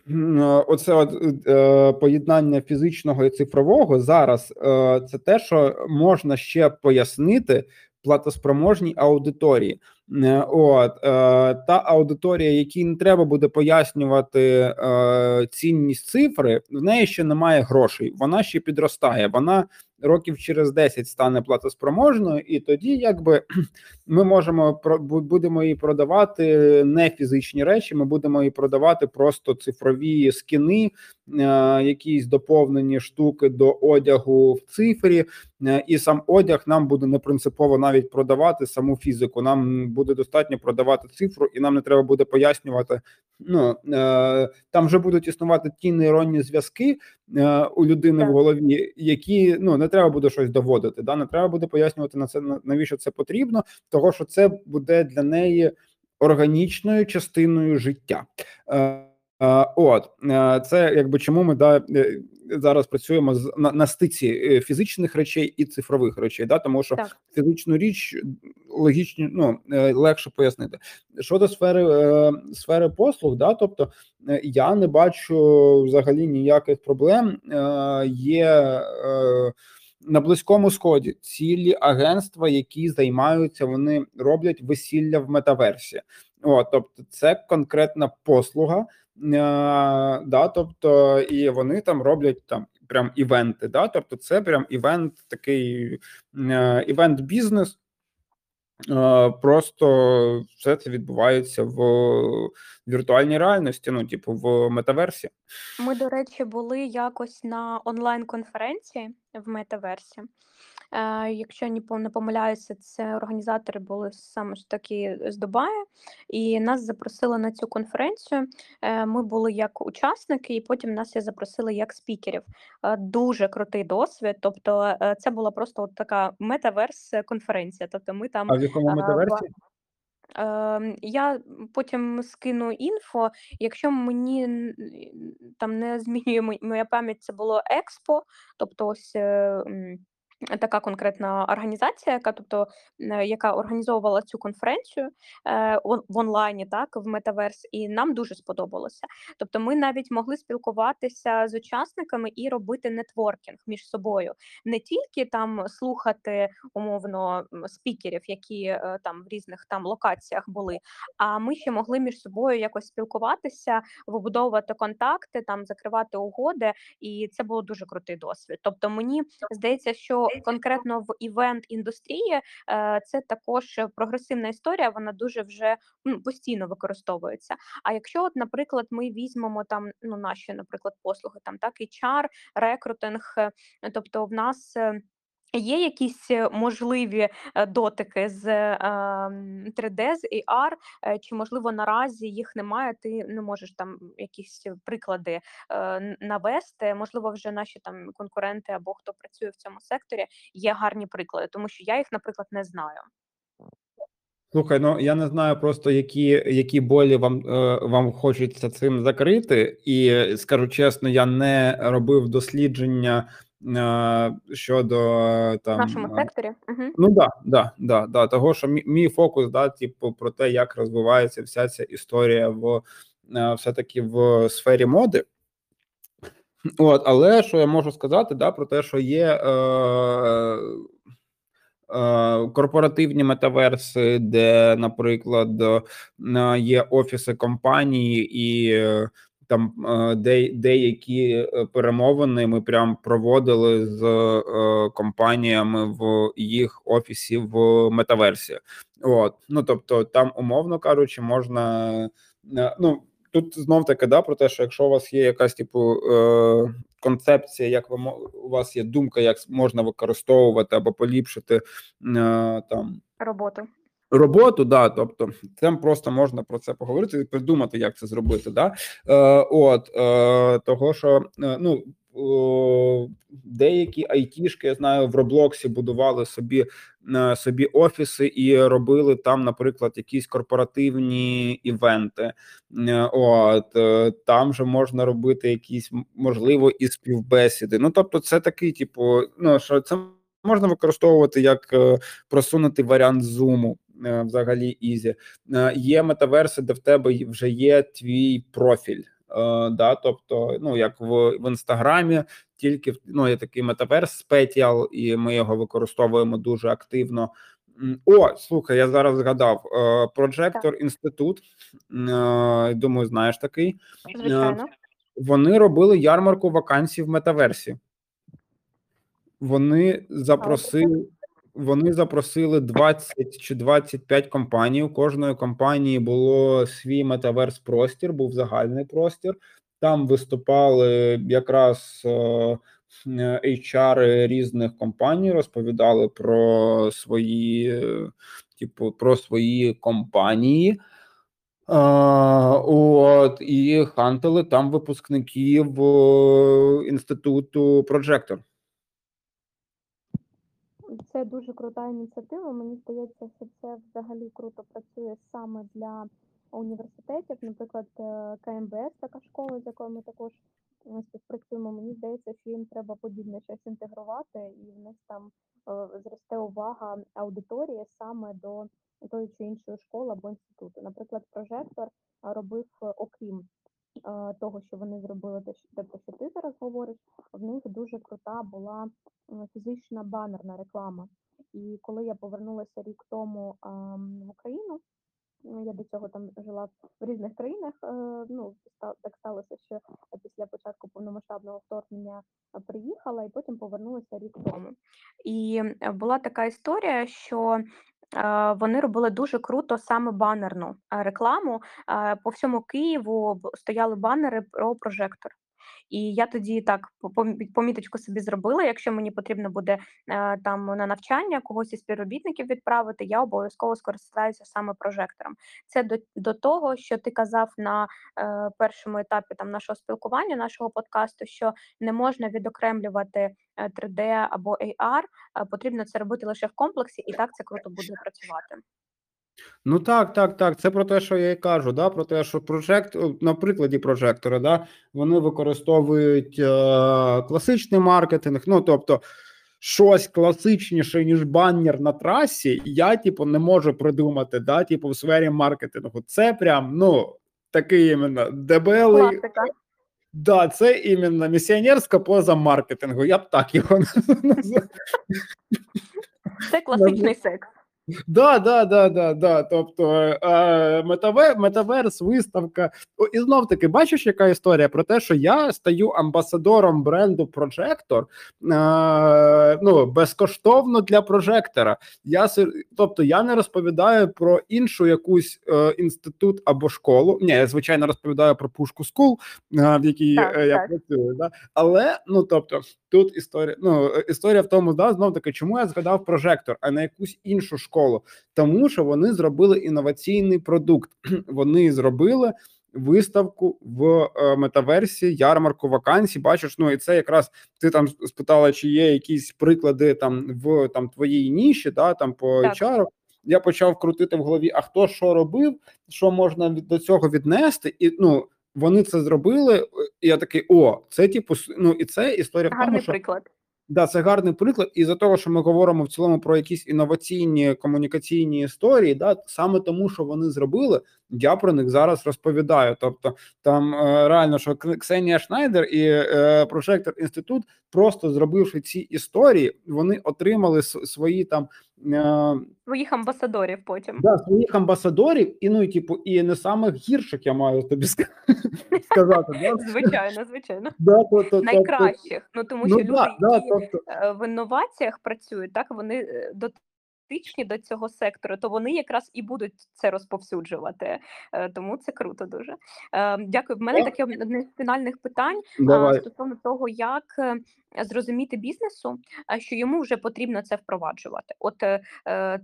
е, оце от, е, поєднання фізичного і цифрового зараз е, це те, що можна ще пояснити платоспроможній аудиторії. Е, От е, та аудиторія, якій не треба буде пояснювати е, цінність цифри, в неї ще немає грошей. Вона ще підростає. Вона років через 10 стане платоспроможною, і тоді, якби ми можемо будемо її продавати не фізичні речі. Ми будемо її продавати просто цифрові скіни, е, якісь доповнені штуки до одягу в цифрі. Е, І сам одяг нам буде не принципово навіть продавати саму фізику. Нам буде достатньо продавати цифру, і нам не треба буде пояснювати. Ну е, там вже будуть існувати ті нейронні зв'язки у людини Так. в голові, які ну не треба буде щось доводити. Да, не треба буде пояснювати на це навіщо це потрібно, того що це буде для неї органічною частиною життя. Е, е, От е, це якби чому ми да зараз працюємо з на, на стиці фізичних речей і цифрових речей, да, тому що Так. фізичну річ логічні, ну легше пояснити. Щодо сфери сфери послуг, да, тобто я не бачу взагалі ніяких проблем. Е, Є е, на Близькому Сході цілі агентства, які займаються, вони роблять весілля в метаверсі. О, тобто, це конкретна послуга, е, да, тобто, і вони там роблять там прям івенти. Да, тобто, це прям івент, такий е, івент бізнес. Е, просто все це відбувається в віртуальній реальності, ну, типу, в метаверсі. Ми, до речі, були якось на онлайн-конференції в метаверсі. Е, Якщо не помиляюся, це організатори були саме ж таки з Дубая, і нас запросили на цю конференцію. Е, Ми були як учасники, і потім нас запросили як спікерів. Е, Дуже крутий досвід. Тобто, це була просто от така метаверс-конференція. Тобто, ми там А в якому метаверсі? Ем, я потім скину інфо. Якщо мені там не змінює моя пам'ять, це було Експо, тобто ось така конкретна організація, яка тобто е, яка організовувала цю конференцію е, в онлайні, так в метаверс, і нам дуже сподобалося. Тобто, ми навіть могли спілкуватися з учасниками і робити нетворкінг між собою, не тільки там слухати умовно спікерів, які е, там в різних там локаціях були. А ми ще могли між собою якось спілкуватися, вибудовувати контакти, там закривати угоди, і це було дуже крутий досвід. Тобто, мені здається, що конкретно в івент індустрії е, це також прогресивна історія. Вона дуже вже ну, постійно використовується. А якщо, от, наприклад, ми візьмемо там ну наші, наприклад, послуги, там так HR, рекрутинг, е, тобто в нас. Є якісь е, можливі е, дотики з е, 3D, з AR, чи можливо наразі їх немає? Ти не можеш там якісь приклади навести? Можливо, вже наші там конкуренти або хто працює в цьому секторі є гарні приклади, тому що я їх, наприклад, не знаю. Слухай, ну я не знаю просто які які болі вам вам хочеться цим закрити, і скажу чесно, я не робив дослідження щодо е, В там нашому е, секторі. Ну да, да, да, да, того, що мій, мій фокус, да, типу, про те, як розвивається вся ця історія в е, все-таки в сфері моди. От, але що я можу сказати, да, про те, що є. Е, Е, корпоративні метаверси, де, наприклад, е, є офіси компанії, і е, там де, деякі перемовини ми прям проводили з компаніями в їх офісі в метаверсі. От ну тобто, там, умовно кажучи, можна ну. Тут знов таки да про те, що якщо у вас є якась типу е, концепція, як ви у вас є думка, як можна використовувати або поліпшити е, там роботу. Роботу, да, тобто там просто можна про це поговорити і придумати, як це зробити. Да? Е, От е, того, що е, ну деякі айтішки, я знаю, в Роблоксі будували собі е, собі офіси і робили там, наприклад, якісь корпоративні івенти. Е, от е, там же можна робити якісь можливо і співбесіди. Ну тобто, це такий, типу, ну що це можна використовувати як просунутий варіант зуму. Е, взагалі easy. Е, є метаверси, де в тебе вже є твій профіль. Да, тобто, ну як в в інстаграмі, тільки ну є такий метаверс спетіал, і ми його використовуємо дуже активно. О, слухай, я зараз згадав Projector інститут. Думаю, знаєш такий. Звичайно. Вони робили ярмарку вакансій в метаверсі. Вони запросили. Вони запросили 20 чи 25 компаній. У кожної компанії було свій метаверс простір, був загальний простір. Там виступали якраз е, HR різних компаній, розповідали про свої, типу, про свої компанії. А, От і хантили там випускників е, інституту Прожектор. Це дуже крута ініціатива. Мені здається, що це взагалі круто працює саме для університетів. Наприклад, е, КМБС, така школа, з якою ми також е, співпрацюємо. Мені здається, що їм треба подібне щось інтегрувати, і в них там е, зросте увага аудиторії саме до тої чи іншої школи або інституту. Наприклад, прожектор робив, окрім того, що вони зробили, те, про що ти зараз говориш, в них дуже крута була фізична банерна реклама. І коли я повернулася рік тому в Україну, ну, я до цього там жила в різних країнах. е, Ну, так сталося, що після початку повномасштабного вторгнення е, приїхала і потім повернулася рік тому. І е, була така історія, що е, вони робили дуже круто саме банерну рекламу. По всьому Києву стояли банери про прожектор. І я тоді так поміточку собі зробила. Якщо мені потрібно буде е, там на навчання когось із співробітників відправити, я обов'язково скористаюся саме прожектором. Це до, до того, що ти казав на е, першому етапі там нашого спілкування, нашого подкасту, що не можна відокремлювати е, 3D або AR, потрібно це робити лише в комплексі, і так це круто буде працювати. Ну так, так, так. Це про те, що я і кажу, да, про те, що прожект, на прикладі прожектора, да, вони використовують е, класичний маркетинг. Ну, тобто, щось класичніше, ніж баннер на трасі, я, типу, не можу придумати, да, типу, в сфері маркетингу. Це прям, ну, такий іменно дебелий. Класика. Да, це іменно місіонерська поза маркетингу. Я б так його назвав. Це класичний секс. Да, да, да, да, да. Тобто е, метаве, метаверс, виставка. І знов таки, бачиш, яка історія про те, що я стаю амбасадором бренду Projector е, ну, безкоштовно для прожектора. Я тобто я не розповідаю про іншу якусь е, інститут або школу. Ні, я звичайно розповідаю про пушку скул, е, в якій Так, е, я так. працюю. Да? Але ну тобто, тут історія. Ну історія в тому, да, знов таки, чому я згадав прожектор, а не якусь іншу школу. Тому що вони зробили інноваційний продукт. Вони зробили виставку в е, метаверсі, ярмарку вакансій. Бачиш, ну і це якраз ти там спитала, чи є якісь приклади там в там твоїй ніші, да там по Так. HR. Я почав крутити в голові, а хто що робив, що можна від до цього віднести, і ну вони це зробили. е, І я такий: о, це типу, ну і це історія в тому, що приклад. Да, це гарний приклад, і за того, що ми говоримо в цілому про якісь інноваційні комунікаційні історії, да саме тому, що вони зробили, я про них зараз розповідаю. Тобто, там е, реально, що Ксенія Шнайдер і е, Прожектор Інститут, просто зробивши ці історії, вони отримали свої там. Е, Своїх амбасадорів потім. Да, своїх амбасадорів, і ну і типу, і не самих гірших я маю тобі сказати. Да? Звичайно, звичайно. Да, то, то, то, Найкращих. Ну тому ну, що люди, да, які тобто, в інноваціях працюють, так вони е, дотичні до цього сектору, то вони якраз і будуть це розповсюджувати. Е, Тому це круто дуже. Е, Дякую. В мене таке одне з фінальних питань давай. стосовно того, як е, зрозуміти бізнесу, що йому вже потрібно це впроваджувати. От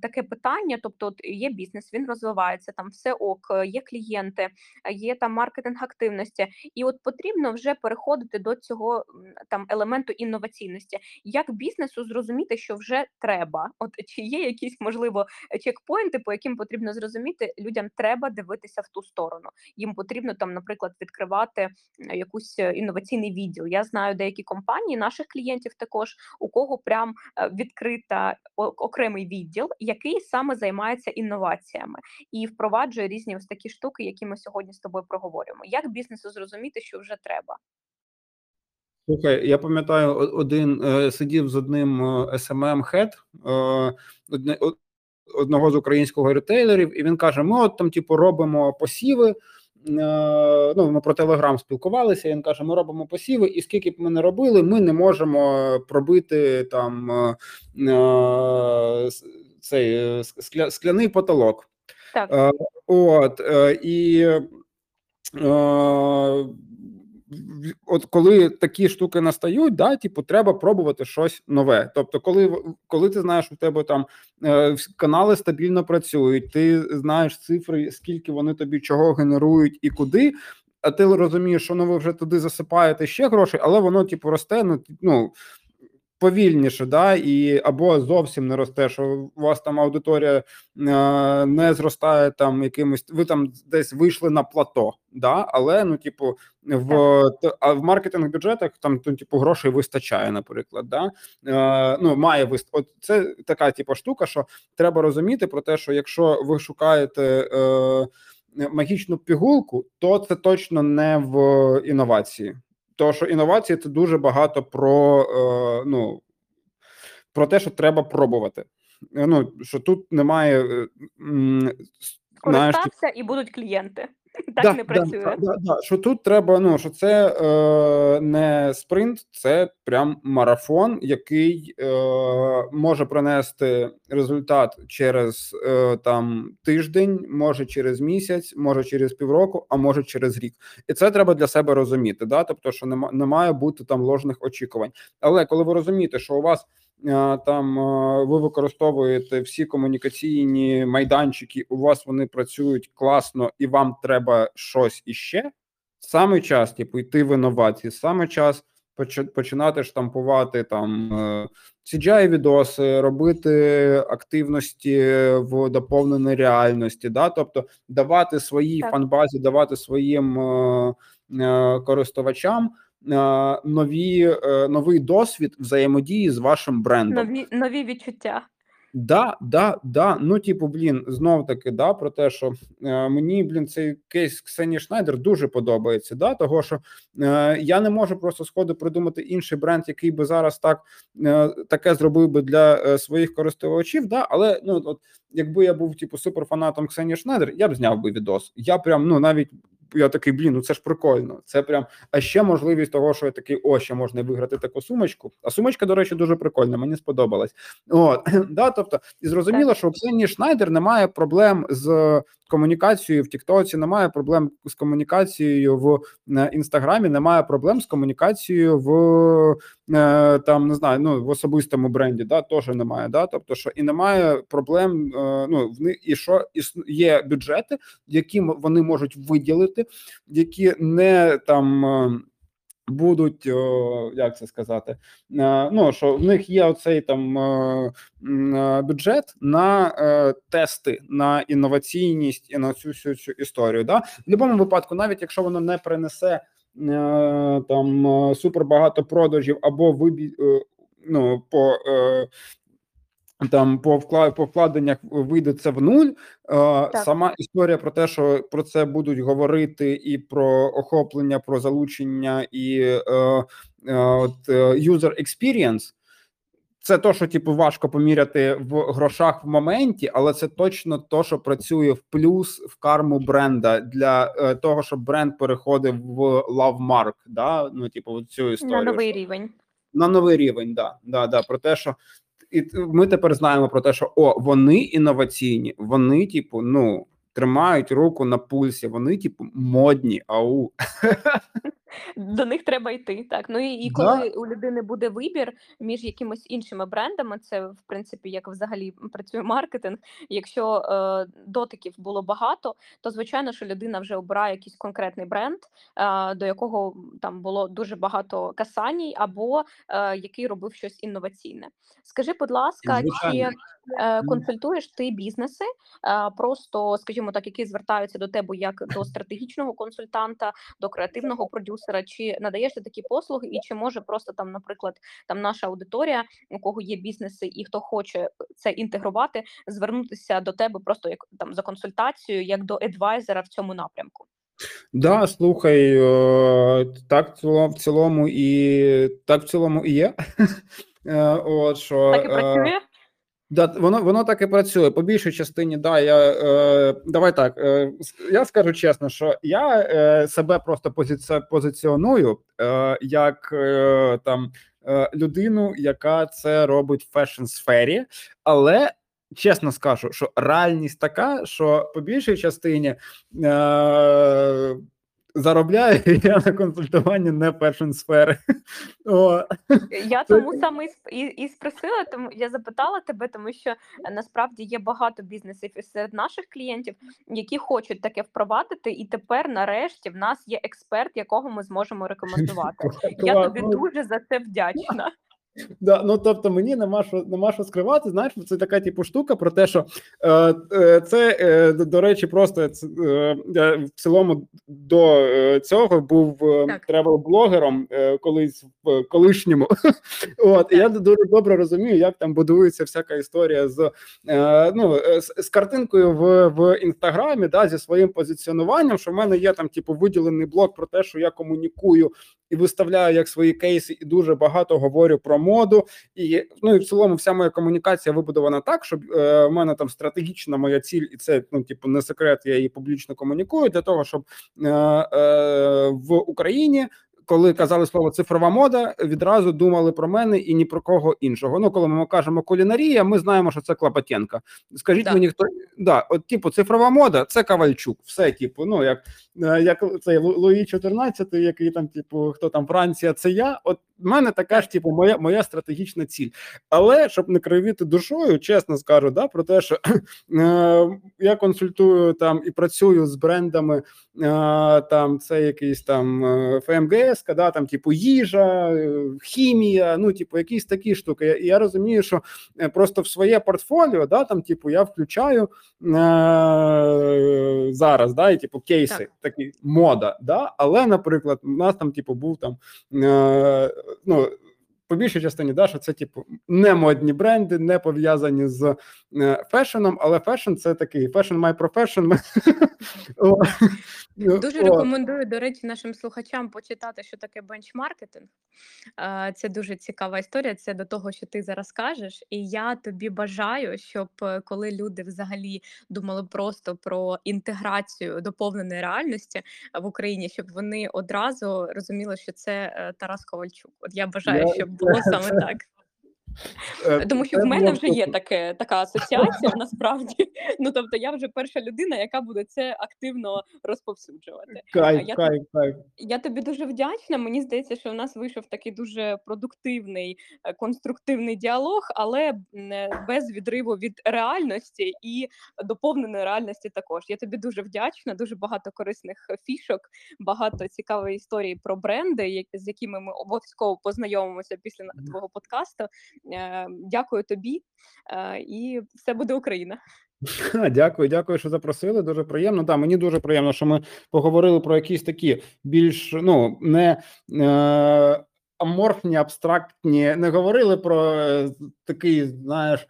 таке питання: тобто, от є бізнес, він розвивається, там все ок, є клієнти, є там маркетинг активності, і от потрібно вже переходити до цього там елементу інноваційності. Як бізнесу зрозуміти, що вже треба? От чи є якісь можливо чекпоінти, по яким потрібно зрозуміти, людям треба дивитися в ту сторону. Їм потрібно там, наприклад, відкривати е, якусь е, інноваційний відділ. Я знаю деякі компанії, наших клієнтів також, у кого прям е, відкрита окремий відділ, який саме займається інноваціями і впроваджує різні ось такі штуки, які ми сьогодні з тобою проговорюємо. Як бізнесу зрозуміти, що вже треба? Слухай, я пам'ятаю, один е, сидів з одним SMM хед одного з українського ретейлерів, і він каже: Ми от там, типу, робимо посіви. е, Ну, ми про Телеграм спілкувалися. Він каже: ми робимо посіви, і скільки б ми не робили, ми не можемо пробити там е, е, цей е, скляний потолок. Так, Е, От е, і е, от коли такі штуки настають, да, типу, треба пробувати щось нове. Тобто, коли коли ти знаєш, у тебе там е, канали стабільно працюють, ти знаєш цифри, скільки вони тобі чого генерують і куди. А ти розумієш, що ну ви вже туди засипаєте ще гроші, але воно типу росте. Ну, ну повільніше, да, і або зовсім не росте, що у вас там аудиторія е, не зростає там якимось. Ви там десь вийшли на плато, да, але ну, типу, в а в маркетинг бюджетах там ну, типу грошей вистачає, наприклад. Да? Е, ну має вист... От це така типу штука, що треба розуміти про те, що якщо ви шукаєте. Е, магічну пігулку, то це точно не в інновації. Тому що інновації це дуже багато про е, ну, про те, що треба пробувати. Е, Ну, що тут немає е, м, с- знаєш, і будуть клієнти. Так Да, не працює. да, да, да. Що тут треба, ну що це е, не спринт, це прям марафон, який е, може принести результат через е, там тиждень, може через місяць, може через півроку, а може через рік. І це треба для себе розуміти. Да? Тобто, що нема, не має бути там ложних очікувань. Але коли ви розумієте, що у вас там ви використовуєте всі комунікаційні майданчики, у вас вони працюють класно, і вам треба щось іще. Саме час, типу, йти в інновації, саме час починати штампувати там е, CGI відоси, робити активності в доповненій реальності, да, тобто давати своїй фанбазі, давати своїм е, е, користувачам нові, е, новий досвід взаємодії з вашим брендом. Нові, нові відчуття. Да, да, да. Ну, типу, блін, знов таки, да, про те, що е, мені, блін, цей кейс Ксенії Шнайдер дуже подобається. Да, того що е, я не можу просто сходу придумати інший бренд, який би зараз так е, таке зробив би для е, своїх користувачів. Да, але ну, от, якби я був типу суперфанатом Ксенії Шнайдер, я б зняв би відос. Я прям ну навіть. Я такий, блін, ну це ж прикольно. Це прям. А ще можливість того, що я такий, о, ще можна виграти таку сумочку. А сумочка, до речі, дуже прикольна. Мені сподобалась. От да, тобто, і зрозуміло, що у Ксенії Шнайдер немає проблем з комунікацією в Тіктоці, немає проблем з комунікацією в е, інстаграмі, немає проблем з комунікацією в е, там не знаю, ну в особистому бренді. Да, теж немає. Да, тобто, що і немає проблем. е, Ну в і що є бюджети, які вони можуть виділити, які не там. Будуть як це сказати, е, ну що в них є оцей там е, е, бюджет на тести, на інноваційність і на цю всю цю історію. Да? В будь-якому випадку, навіть якщо воно не принесе там супер багато продажів або вибі, ну, по. Там по вкла- по вкладеннях вийде це в нуль. Е, Сама історія про те, що про це будуть говорити, і про охоплення, про залучення і е, е, от е, user experience, це то, що типу важко поміряти в грошах в моменті, але це точно то, що працює в плюс в карму бренда для е, того, щоб бренд переходив в love mark, да? Ну, типу, цю історію. На новий що- рівень. на новий рівень, да, да, да, про те, що і ми тепер знаємо про те, що о, вони інноваційні, вони, типу, ну тримають руку на пульсі, вони, типу, модні. Ау, До них треба йти. Так. Ну і, і Да. коли у людини буде вибір між якимись іншими брендами, це в принципі як взагалі працює маркетинг. Якщо е, дотиків було багато, то звичайно, що людина вже обирає якийсь конкретний бренд, е, до якого там було дуже багато касаній, або е, який робив щось інноваційне. Скажи, будь ласка, чи е, консультуєш ти бізнеси, е, просто, скажімо так, які звертаються до тебе як до стратегічного консультанта, до креативного продюсера, чи надаєш ти такі послуги, і чи може просто там, наприклад, там наша аудиторія, у кого є бізнеси, і хто хоче це інтегрувати, звернутися до тебе просто як там за консультацією, як до едвайзера в цьому напрямку. Да, слухай, е, так в цілому, і так в цілому і є. Е, От що Так і е, працює. Да, воно воно так і працює. По більшій частині, да, я е, давай так. Е, я скажу чесно, що я е, себе просто позиці, позиціоную е, як е, там е, людину, яка це робить в fashion сфері, але. Чесно скажу, що реальність така, що по більшій частині е, заробляю я на консультуванні не fashion сфери. О, Я тому саме і і, і спросила, тому я запитала тебе, тому що е, насправді є багато бізнесів і серед наших клієнтів, які хочуть таке впровадити, і тепер, нарешті, в нас є експерт, якого ми зможемо рекомендувати. Я тобі дуже за це вдячна. Да, ну тобто мені нема що нема що скривати. Знаєш, це така типу штука про те, що е, е, це е, до- речі, просто це, е, в цілому до е, цього був е, тревел-блогером е, колись в колишньому. От і я дуже добре розумію, як там будується всяка історія з ну з, з картинкою в, в інстаграмі, да, зі своїм позиціонуванням. Що в мене є там, типу, виділений блок про те, що я комунікую і виставляю як свої кейси, і дуже багато говорю про моду. І ну і в цілому, вся моя комунікація вибудована так, щоб е, в мене там стратегічна моя ціль, і це ну, типу, не секрет. Я її публічно комунікую для того, щоб е, е, в Україні. Коли казали слово цифрова мода, відразу думали про мене і ні про кого іншого. Ну, коли ми кажемо кулінарія, ми знаємо, що це Клопотенка. Скажіть Да. мені, хто да, от типу, цифрова мода, це Кавальчук. Все, типу, ну як, е, як цей Луї 14, який там, типу, хто там Франція, це я. От в мене така ж, типу, моя моя стратегічна ціль. Але щоб не кривіти душою, чесно скажу, да, про те, що е, я консультую там і працюю з брендами, е, там це якийсь там е, ФМГС, да, там, типу, їжа, е, хімія, ну, типу, якісь такі штуки. Я- І я розумію, що е, просто в своє портфоліо, да, там, типу, я включаю е, зараз, да, і типу кейси, Так. такі мода, да, але, наприклад, у нас там, типу, був там. Е, ну, по більшій частині, да, що це типу не модні бренди, не пов'язані з е, фешеном, але fashion це такий fashion my profession. О, Дуже рекомендую, до речі, нашим слухачам почитати, що таке бенчмаркетинг. Е, Це дуже цікава історія. Це до того, що ти зараз кажеш. І я тобі бажаю, щоб е, коли люди взагалі думали просто про інтеграцію доповненої реальності е, в Україні, щоб вони одразу розуміли, що це е, Тарас Ковальчук. От я бажаю, щоб було саме так. Е, Тому що в мене вже є таке така асоціація, насправді. Ну тобто, я вже перша людина, яка буде це активно розповсюджувати. Кайф, я кайф, кайф. Я тобі дуже вдячна. Мені здається, що у нас вийшов такий дуже продуктивний, е, конструктивний діалог, але е, без відриву від реальності і доповненої реальності також. Я тобі дуже вдячна. Дуже багато корисних фішок, багато цікавої історії про бренди, з якими ми обов'язково познайомимося після твого подкасту. Е, Дякую тобі, е, і все буде Україна. Дякую, дякую, що запросили. Дуже приємно. Да, мені дуже приємно, що ми поговорили про якісь такі більш ну не е, аморфні, абстрактні, не говорили про е, такий, знаєш.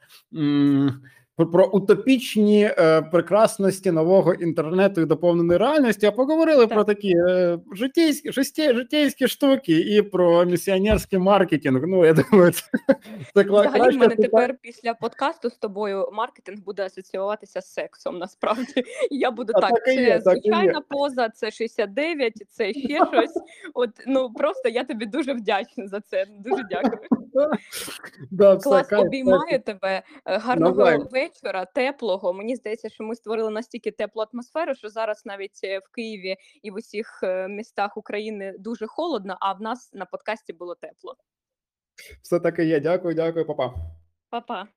М, Про, утопічні е, прекрасності нового інтернету і доповненої реальності, а поговорили Так. про такі е, житейські, житє, житейські штуки і про місіонерський маркетинг. Ну, я думаю, це, це Взагалі, в мене питання. тепер після подкасту з тобою маркетинг буде асоціюватися з сексом. Насправді І я буду А так. так Це є, так звичайна поза, це 69, це ще щось. От ну просто я тобі дуже вдячна за це. Дуже дякую. Да, Клас обіймаю тебе. Е, Гарного Навзаєм. Вечора, теплого. Мені здається, що ми створили настільки теплу атмосферу, що зараз навіть е, в Києві і в усіх е, містах України дуже холодно, а в нас на подкасті було тепло. Все таки є. Дякую, дякую, папа. Па-па.